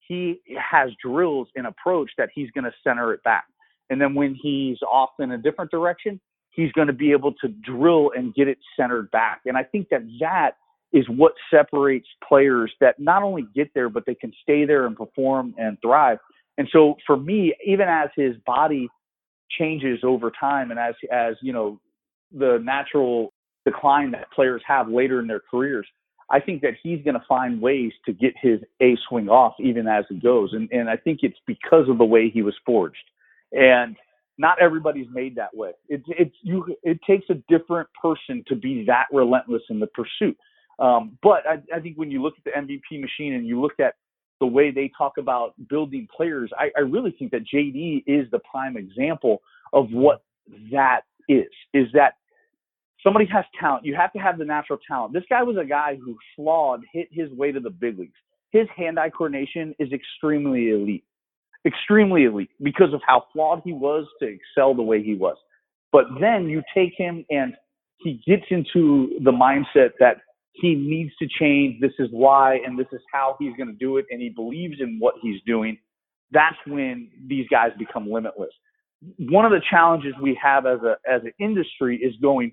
he has drills and approach that he's going to center it back. And then when he's off in a different direction, he's going to be able to drill and get it centered back. And I think that that is what separates players that not only get there, but they can stay there and perform and thrive. And so for me, even as his body changes over time and as as you know the natural decline that players have later in their careers i think that he's going to find ways to get his a swing off even as it goes and and i think it's because of the way he was forged and not everybody's made that way it's it's you it takes a different person to be that relentless in the pursuit um, but I, I think when you look at the MVP machine and you look at the way they talk about building players, I, I really think that JD is the prime example of what that is. Is that somebody has talent. You have to have the natural talent. This guy was a guy who flawed, hit his way to the big leagues. His hand-eye coordination is extremely elite, extremely elite because of how flawed he was to excel the way he was. But then you take him and he gets into the mindset that he needs to change. This is why, and this is how he's going to do it. And he believes in what he's doing. That's when these guys become limitless. One of the challenges we have as a as an industry is going.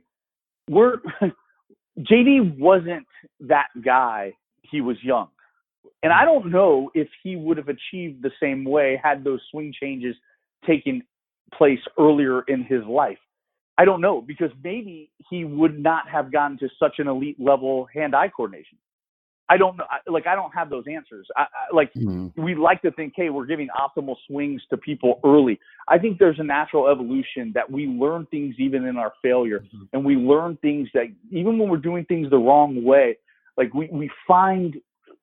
We're [laughs] JD wasn't that guy. He was young, and I don't know if he would have achieved the same way had those swing changes taken place earlier in his life. I don't know because maybe he would not have gotten to such an elite level hand-eye coordination. I don't know. Like I don't have those answers. I, I, like mm-hmm. we like to think, hey, we're giving optimal swings to people early. I think there's a natural evolution that we learn things even in our failure, mm-hmm. and we learn things that even when we're doing things the wrong way, like we we find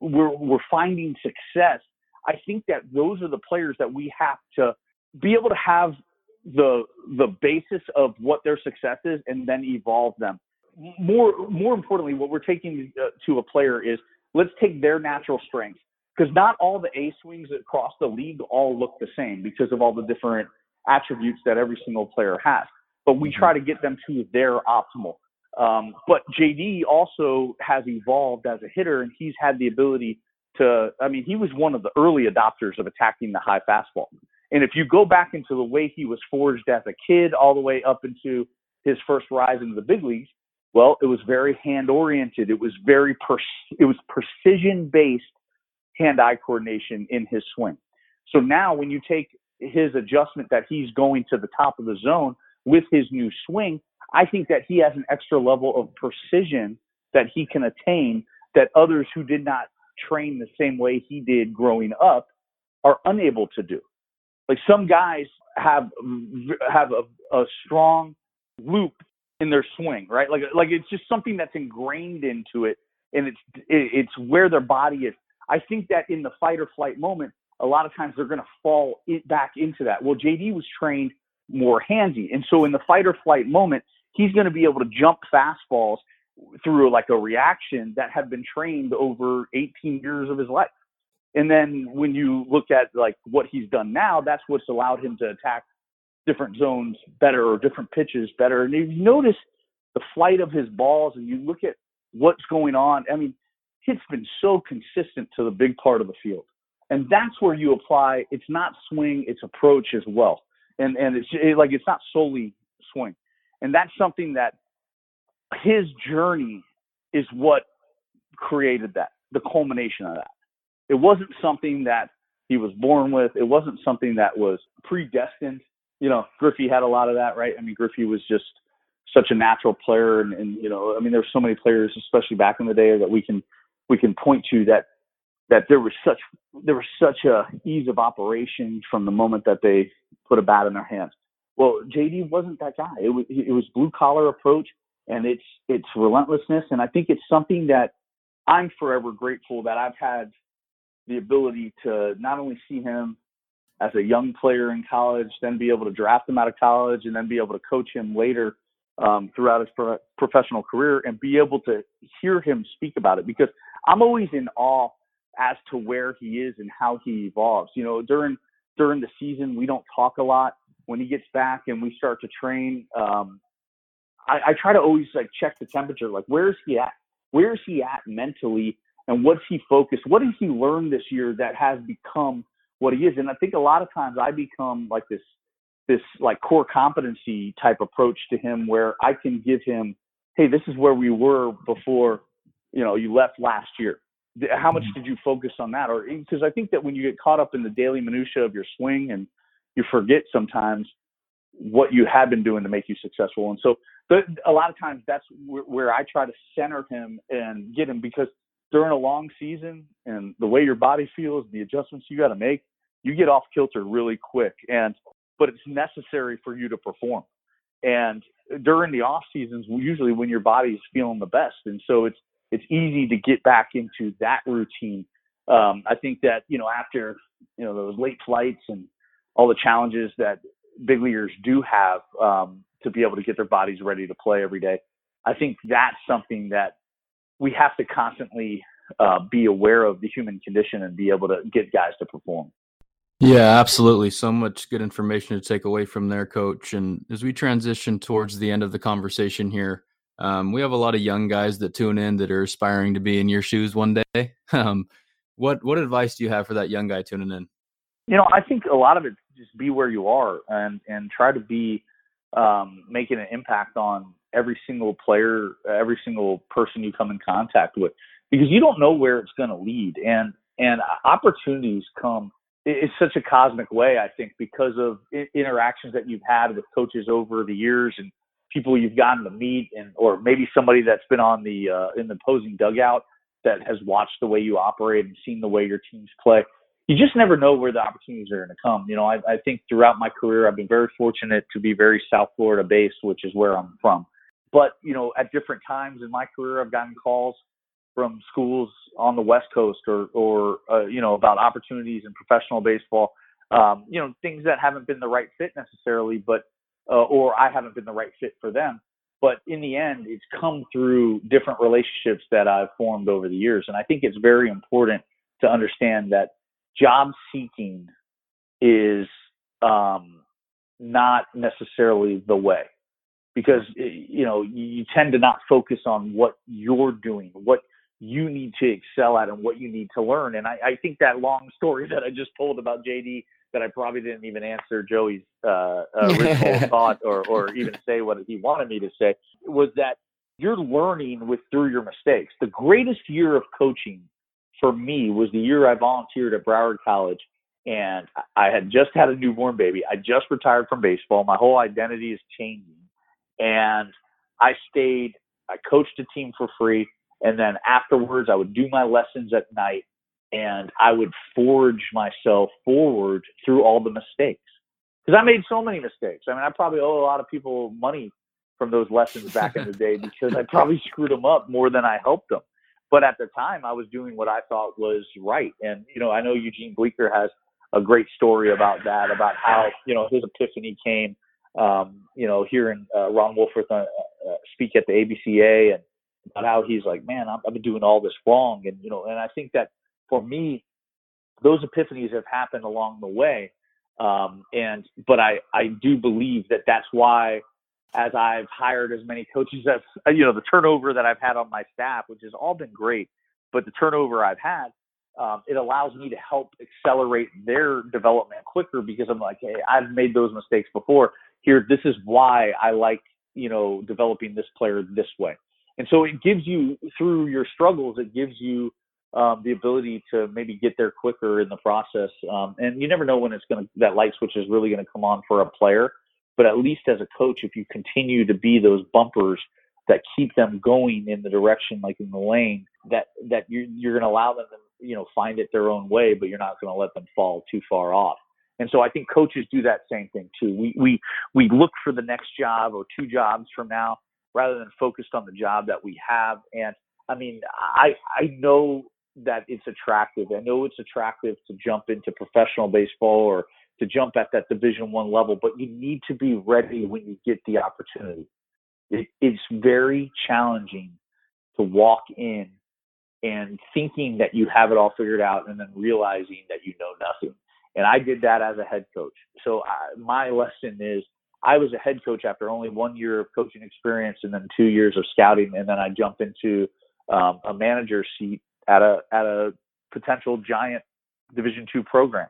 we're we're finding success. I think that those are the players that we have to be able to have the the basis of what their success is and then evolve them. More more importantly, what we're taking uh, to a player is let's take their natural strengths because not all the A swings across the league all look the same because of all the different attributes that every single player has. But we try to get them to their optimal. Um, but JD also has evolved as a hitter, and he's had the ability to. I mean, he was one of the early adopters of attacking the high fastball. And if you go back into the way he was forged as a kid, all the way up into his first rise into the big leagues, well, it was very hand oriented. It was very it was precision based hand eye coordination in his swing. So now when you take his adjustment that he's going to the top of the zone with his new swing, I think that he has an extra level of precision that he can attain that others who did not train the same way he did growing up are unable to do. Like some guys have have a, a strong loop in their swing, right? Like like it's just something that's ingrained into it, and it's it, it's where their body is. I think that in the fight or flight moment, a lot of times they're going to fall back into that. Well, JD was trained more handsy, and so in the fight or flight moment, he's going to be able to jump fastballs through like a reaction that had been trained over 18 years of his life. And then when you look at like what he's done now, that's what's allowed him to attack different zones better or different pitches better. And you notice the flight of his balls and you look at what's going on. I mean, it's been so consistent to the big part of the field. And that's where you apply it's not swing, it's approach as well. And and it's it, like it's not solely swing. And that's something that his journey is what created that, the culmination of that. It wasn't something that he was born with. It wasn't something that was predestined. You know, Griffey had a lot of that, right? I mean, Griffey was just such a natural player, and, and you know, I mean, there's so many players, especially back in the day, that we can we can point to that that there was such there was such a ease of operation from the moment that they put a bat in their hands. Well, JD wasn't that guy. It was it was blue collar approach, and it's it's relentlessness, and I think it's something that I'm forever grateful that I've had the ability to not only see him as a young player in college, then be able to draft him out of college, and then be able to coach him later um, throughout his pro- professional career, and be able to hear him speak about it. Because I'm always in awe as to where he is and how he evolves. You know, during during the season, we don't talk a lot. When he gets back and we start to train, um, I, I try to always like check the temperature. Like, where's he at? Where's he at mentally? and what's he focused? What has he learned this year that has become what he is? And I think a lot of times I become like this this like core competency type approach to him where I can give him, hey, this is where we were before, you know, you left last year. How much mm-hmm. did you focus on that? Or because I think that when you get caught up in the daily minutia of your swing and you forget sometimes what you have been doing to make you successful. And so but a lot of times that's where, where I try to center him and get him because during a long season and the way your body feels, the adjustments you got to make, you get off kilter really quick. And but it's necessary for you to perform. And during the off seasons, usually when your body's feeling the best, and so it's it's easy to get back into that routine. Um, I think that you know after you know those late flights and all the challenges that big leaguers do have um, to be able to get their bodies ready to play every day. I think that's something that we have to constantly uh, be aware of the human condition and be able to get guys to perform. Yeah, absolutely. So much good information to take away from there, coach. And as we transition towards the end of the conversation here, um, we have a lot of young guys that tune in that are aspiring to be in your shoes one day. [laughs] Um, what what advice do you have for that young guy tuning in? You know, I think a lot of it just be where you are and and try to be um, making an impact on every single player, every single person you come in contact with, because you don't know where it's going to lead, and and opportunities come. It's such a cosmic way, I think, because of interactions that you've had with coaches over the years and people you've gotten to meet and or maybe somebody that's been on the uh, in the opposing dugout that has watched the way you operate and seen the way your teams play. You just never know where the opportunities are going to come. You know, I, I think throughout my career, I've been very fortunate to be very South Florida based, which is where I'm from. But you know, at different times in my career, I've gotten calls from schools on the West Coast or, or uh, you know, about opportunities in professional baseball. Um, you know, things that haven't been the right fit necessarily, but uh, or I haven't been the right fit for them. But in the end, it's come through different relationships that I've formed over the years. And I think it's very important to understand that job seeking is um, not necessarily the way because you know you tend to not focus on what you're doing what you need to excel at and what you need to learn and i, I think that long story [laughs] that i just told about jd that I probably didn't even answer Joey's uh, [laughs] original thought or, or even say what he wanted me to say was that you're learning with through your mistakes. The greatest year of coaching for me was the year I volunteered at Broward College and I had just had a newborn baby. I just retired from baseball. My whole identity is changing. And I stayed, I coached a team for free. And then afterwards, I would do my lessons at night and I would forge myself forward through all the mistakes. Because I made so many mistakes. I mean, I probably owe a lot of people money from those lessons back in the day [laughs] because I probably screwed them up more than I helped them. But at the time, I was doing what I thought was right. And, you know, I know Eugene Bleecker has a great story about that, about how, you know, his epiphany came, um, you know, hearing uh, Ron Wolforth uh, uh, speak at the ABCA and about how he's like, man, I've been doing all this wrong. And, you know, and I think that for me, those epiphanies have happened along the way. Um, and but I I do believe that that's why as I've hired as many coaches as you know the turnover that I've had on my staff, which has all been great, but the turnover I've had, um, it allows me to help accelerate their development quicker because I'm like, hey, I've made those mistakes before. Here, this is why I like you know developing this player this way, and so it gives you through your struggles, it gives you um, the ability to maybe get there quicker in the process. Um, and you never know when it's going to that light switch is really going to come on for a player. But at least as a coach, if you continue to be those bumpers that keep them going in the direction, like in the lane, that that you're you're going to allow them to you know find it their own way, but you're not going to let them fall too far off. And so I think coaches do that same thing too. We we we look for the next job or two jobs from now rather than focused on the job that we have. And I mean, I I know that it's attractive. I know it's attractive to jump into professional baseball or to jump at that division one level, but you need to be ready when you get the opportunity. It, it's very challenging to walk in and thinking that you have it all figured out and then realizing that you know nothing. And I did that as a head coach. So I, my lesson is I was a head coach after only one year of coaching experience and then two years of scouting. And then I jumped into um, a manager seat at a at a potential giant Division two program.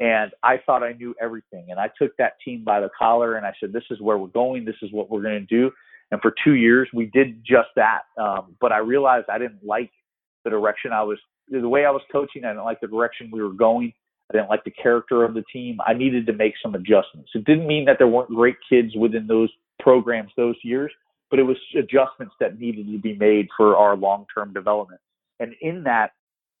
And I thought I knew everything. And I took that team by the collar and I said, "This is where we're going. This is what we're going to do." And for two years, we did just that. Um, but I realized I didn't like the direction I was, the way I was coaching. I didn't like the direction we were going. I didn't like the character of the team. I needed to make some adjustments. It didn't mean that there weren't great kids within those programs those years, but it was adjustments that needed to be made for our long-term development. And in that,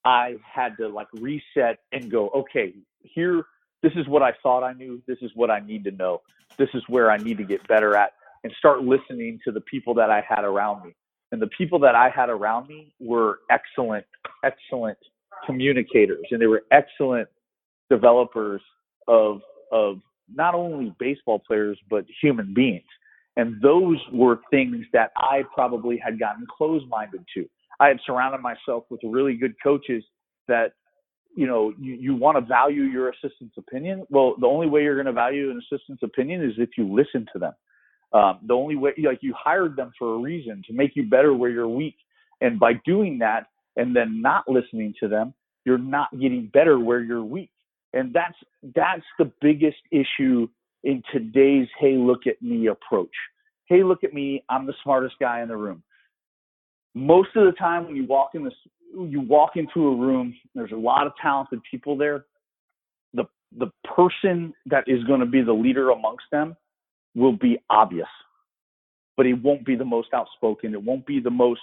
I had to like reset and go, okay, here, this is what I thought I knew. This is what I need to know. This is where I need to get better at and start listening to the people that I had around me. And the people that I had around me were excellent, excellent communicators and they were excellent developers of, of not only baseball players but human beings. And those were things that I probably had gotten closed-minded to. I had surrounded myself with really good coaches that you know, you, you want to value your assistant's opinion. Well, the only way you're going to value an assistant's opinion is if you listen to them. Um, the only way, like you hired them for a reason to make you better where you're weak. And by doing that and then not listening to them, you're not getting better where you're weak. And that's, that's the biggest issue in today's, hey, look at me approach. Hey, look at me. I'm the smartest guy in the room. Most of the time when you walk in this, you walk into a room, there's a lot of talented people there. The the person that is going to be the leader amongst them will be obvious, but it won't be the most outspoken. It won't be the most.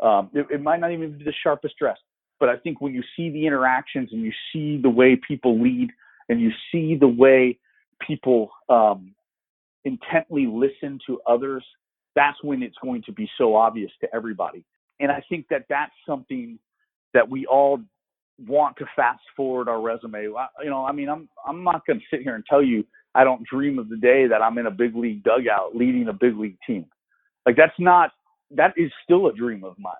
Um, it, it might not even be the sharpest dressed. But I think when you see the interactions and you see the way people lead and you see the way people um, intently listen to others, that's when it's going to be so obvious to everybody. And I think that that's something that we all want to fast forward our resume. You know, I mean, I'm I'm not going to sit here and tell you I don't dream of the day that I'm in a big league dugout leading a big league team. Like that's not that is still a dream of mine.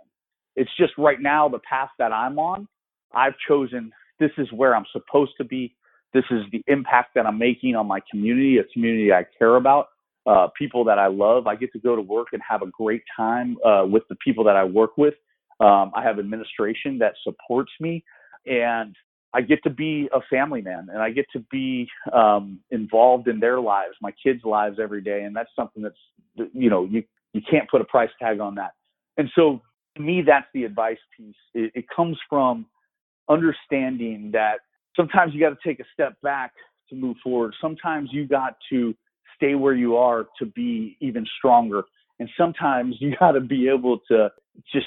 It's just right now the path that I'm on, I've chosen this is where I'm supposed to be. This is the impact that I'm making on my community, a community I care about, uh, people that I love. I get to go to work and have a great time uh, with the people that I work with. Um, I have administration that supports me, and I get to be a family man, and I get to be um, involved in their lives, my kids' lives every day, and that's something that's you know you you can't put a price tag on that. And so to me, that's the advice piece. It, it comes from understanding that sometimes you got to take a step back to move forward. Sometimes you got to stay where you are to be even stronger. And sometimes you got to be able to just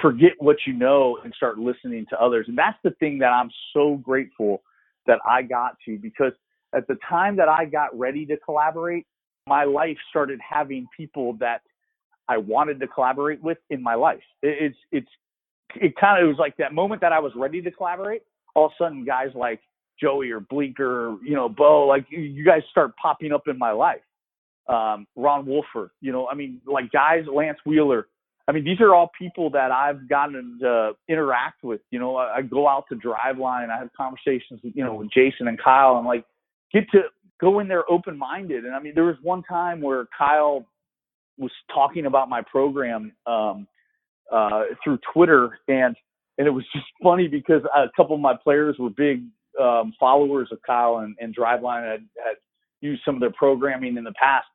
forget what you know and start listening to others. And that's the thing that I'm so grateful that I got to because at the time that I got ready to collaborate, my life started having people that I wanted to collaborate with in my life. It's it's it kind of it was like that moment that I was ready to collaborate. All of a sudden, guys like Joey or Bleecker, you know, Bo, like you guys start popping up in my life. Um, Ron Wolforth, you know, I mean, like guys, Lance Wheeler, I mean, these are all people that I've gotten to interact with. You know, I, I go out to Driveline, I have conversations, with, you know, with Jason and Kyle, and like get to go in there open minded. And I mean, there was one time where Kyle was talking about my program um, uh, through Twitter, and and it was just [laughs] funny because a couple of my players were big um, followers of Kyle and, and Driveline had, had used some of their programming in the past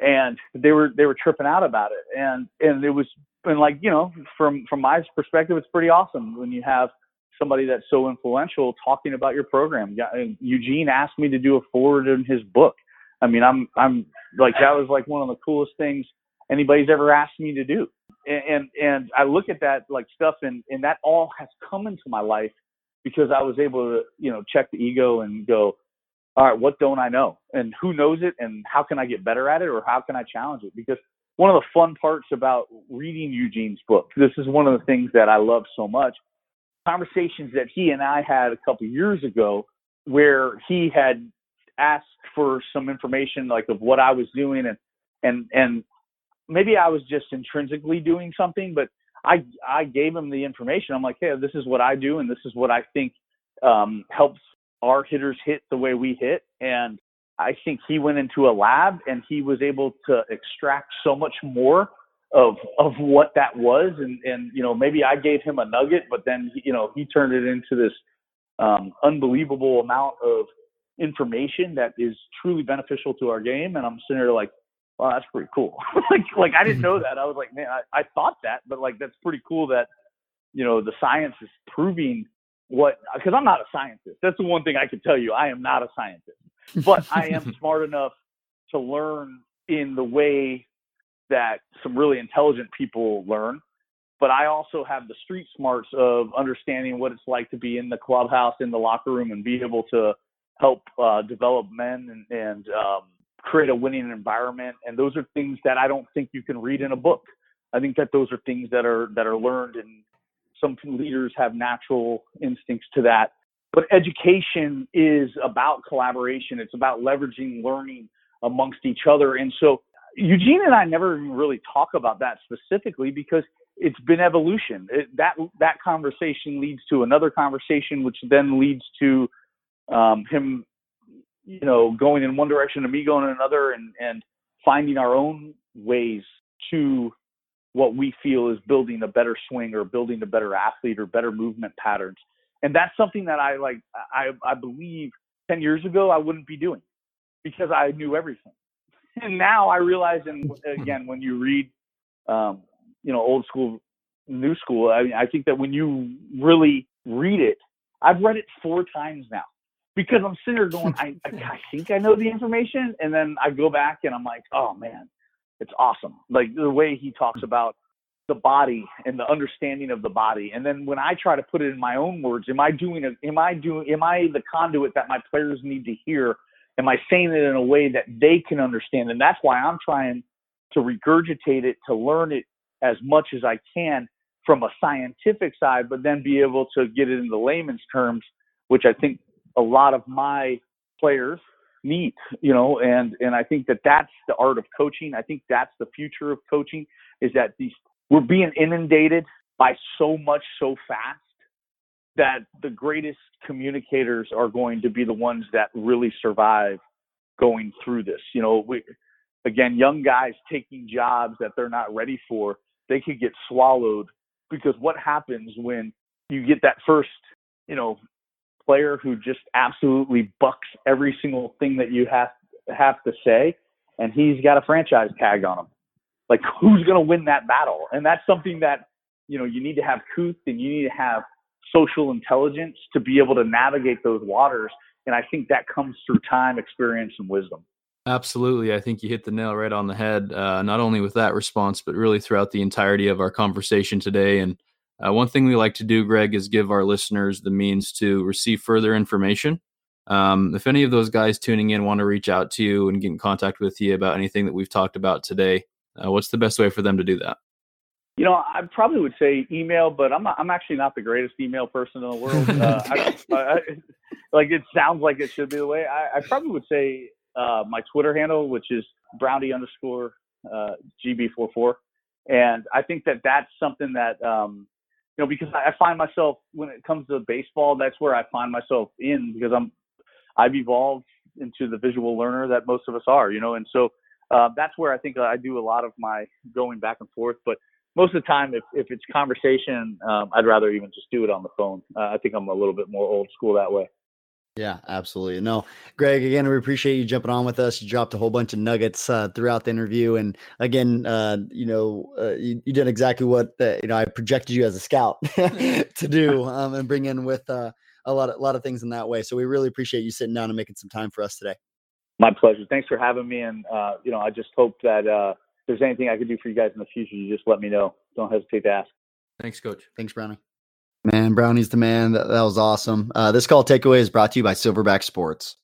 and they were they were tripping out about it. And and it was and like you know from from my perspective it's pretty awesome when you have somebody that's so influential talking about your program. Eugene asked me to do a forward in his book. I mean i'm i'm like that was like one of the coolest things anybody's ever asked me to do. And and, and i look at that like stuff and and that all has come into my life because i was able to you know check the ego and go all right, what don't I know? And who knows it? And how can I get better at it? Or how can I challenge it? Because one of the fun parts about reading Eugene's book, this is one of the things that I love so much. Conversations that he and I had a couple years ago where he had asked for some information like of what I was doing and and and maybe I was just intrinsically doing something, but I I gave him the information. I'm like, hey, this is what I do and this is what I think um, helps our hitters hit the way we hit. And I think he went into a lab and he was able to extract so much more of of what that was. And and you know maybe I gave him a nugget, but then you know he turned it into this um, unbelievable amount of information that is truly beneficial to our game. And I'm sitting there like, well, that's pretty cool. [laughs] like like I didn't know that. I was like, man, I, I thought that, but like that's pretty cool that you know the science is proving what because I'm not a scientist. That's the one thing I can tell you. I am not a scientist, but I am [laughs] smart enough to learn in the way that some really intelligent people learn. But I also have the street smarts of understanding what it's like to be in the clubhouse, in the locker room, and be able to help uh, develop men and, and um, create a winning environment. And those are things that I don't think you can read in a book. I think that those are things that are that are learned in some leaders have natural instincts to that. but education is about collaboration. It's about leveraging learning amongst each other. And so Eugene and I never really talk about that specifically because it's been evolution. It, that that conversation leads to another conversation, which then leads to um, him, you know, going in one direction and me going in another, and and finding our own ways to what we feel is building a better swing or building a better athlete or better movement patterns. And that's something that I like. I I believe ten years ago I wouldn't be doing because I knew everything. [laughs] And now I realize, and again, when you read, um, you know, old school, new school, I mean, I think that when you really read it, I've read it four times now because I'm sitting there going, [laughs] I, I think I know the information, and then I go back and I'm like, oh man, it's awesome. Like the way he talks about the body and the understanding of the body. And then when I try to put it in my own words, am I doing it? Am I doing? Am I the conduit that my players need to hear? Am I saying it in a way that they can understand? And that's why I'm trying to regurgitate it, to learn it as much as I can from a scientific side, but then be able to get it into layman's terms, which I think a lot of my players need, you know, and, and I think that that's the art of coaching. I think that's the future of coaching is that these, we're being inundated by so much so fast that the greatest communicators are going to be the ones that really survive going through this. You know, we, again, young guys taking jobs that they're not ready for, they could get swallowed because what happens when you get that first, you know, player who just absolutely bucks every single thing that you have have to say, and he's got a franchise tag on him. Like, who's going to win that battle? And that's something that you know you need to have couth and you need to have social intelligence to be able to navigate those waters. And I think that comes through time, experience, and wisdom. Absolutely. I think you hit the nail right on the head, uh, not only with that response, but really throughout the entirety of our conversation today. And uh, one thing we like to do, Greg, is give our listeners the means to receive further information. Um, if any of those guys tuning in want to reach out to you and get in contact with you about anything that we've talked about today, uh, what's the best way for them to do that? You know, I probably would say email, but I'm not, I'm actually not the greatest email person in the world. [laughs] Uh, I, I, like it sounds like it should be the way. I, I probably would say uh, my Twitter handle, which is Brownie underscore uh, GB44, and I think that that's something that um, you know, because I find myself when it comes to baseball, that's where I find myself in because I'm I've evolved into the visual learner that most of us are, you know, and so uh, that's where I think I do a lot of my going back and forth. But most of the time, if if it's conversation, um, I'd rather even just do it on the phone. Uh, I think I'm a little bit more old school that way. Yeah, absolutely. No, Greg, again, we appreciate you jumping on with us. You dropped a whole bunch of nuggets uh, throughout the interview. And again, uh, you know, uh, you, you, did exactly what, uh, you know, I projected you as a scout [laughs] to do [laughs] um, and bring in with uh, a lot of, a lot of things in that way. So we really appreciate you sitting down and making some time for us today. My pleasure. Thanks for having me. And, uh, you know, I just hope that if there's anything I could do for you guys in the future, you just let me know. Don't hesitate to ask. Thanks, coach. Thanks, Brownie. Man, Brownie's the man. That, that was awesome. Uh, this call takeaway is brought to you by Silverback Sports.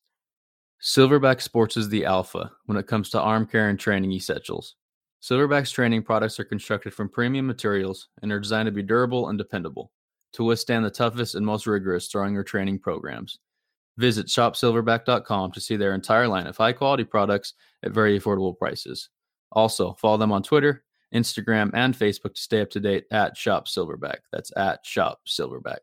Silverback Sports is the alpha when it comes to arm care and training essentials. Silverback's training products are constructed from premium materials and are designed to be durable and dependable to withstand the toughest and most rigorous throwing or training programs. Visit shopsilverback.com to see their entire line of high quality products at very affordable prices. Also, follow them on Twitter Instagram, and Facebook to stay up to date at Shop Silverback. That's at Shop Silverback.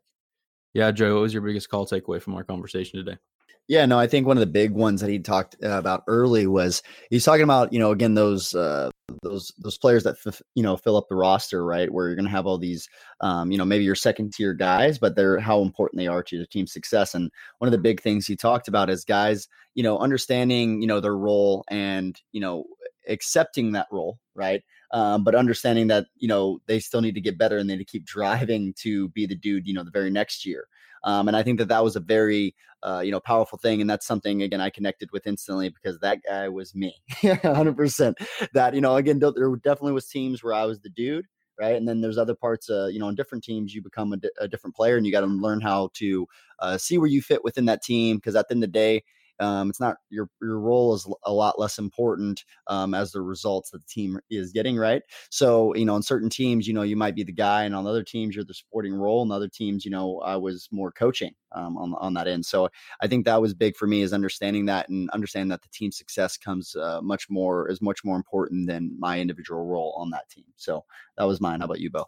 Yeah, Joe, what was your biggest call takeaway from our conversation today? Yeah, no, I think one of the big ones that he talked uh, about early was he's talking about you know again those uh, those those players that f- you know fill up the roster right where you're going to have all these um, you know maybe your second tier guys but they're how important they are to the team's success and one of the big things he talked about is guys you know understanding you know their role and you know accepting that role right um, but understanding that you know they still need to get better and they need to keep driving to be the dude you know the very next year. Um, and I think that that was a very uh, you know powerful thing, and that's something again I connected with instantly because that guy was me, [laughs] hundred percent. That you know again there definitely was teams where I was the dude, right? And then there's other parts, uh, you know, in different teams, you become a, different player and you got to learn how to uh, see where you fit within that team. Because at the end of the day, um, it's not your your role is a lot less important um, as the results that the team is getting right? So you know on certain teams you know you might be the guy and on other teams you're the supporting role and other teams you know i was more coaching um, on, on that end. So i think that was big for me is understanding that and understanding that the team success comes uh, much more is much more important than my individual role on that team. So that was mine. How about you bo?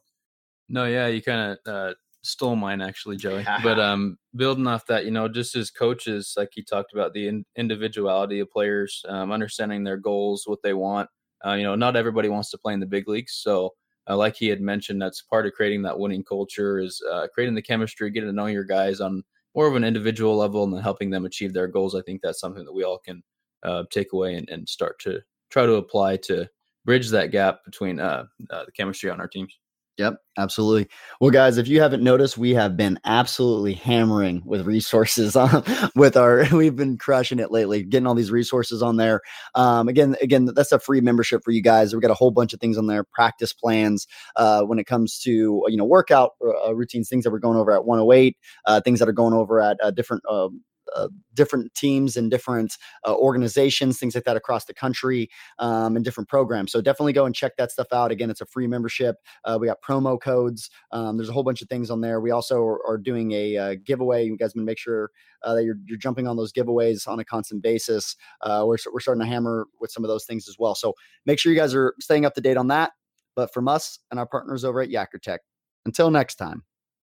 No yeah you kind of uh, stole mine actually, Joey. [laughs] but um, building off that, you know, just as coaches, like he talked about the in- individuality of players, um, understanding their goals, what they want. Uh, you know, not everybody wants to play in the big leagues, so uh, like he had mentioned, that's part of creating that winning culture is uh, creating the chemistry, getting to know your guys on more of an individual level, and then helping them achieve their goals. I think that's something that we all can uh, take away and, and start to try to apply to bridge that gap between uh, uh, the chemistry on our teams. Yep, absolutely. Well, guys, if you haven't noticed, we have been absolutely hammering with resources [laughs] on with our. We've been crushing it lately, getting all these resources on there. Um, again, again, that's a free membership for you guys. We got a whole bunch of things on there, practice plans uh, when it comes to you know workout uh, routines, things that we're going over at 108, uh, things that are going over at uh, different um, uh, different teams and different uh, organizations, things like that across the country, um, and different programs. So definitely go and check that stuff out. Again, it's a free membership. Uh, we got promo codes. Um, there's a whole bunch of things on there. We also are, are doing a uh, giveaway. You guys make sure uh, that you're, you're jumping on those giveaways on a constant basis. we're, we're starting to hammer with some of those things as well. So make sure you guys are staying up to date on that. But from us and our partners over at Yakkertech, until next time,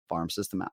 Farm System out.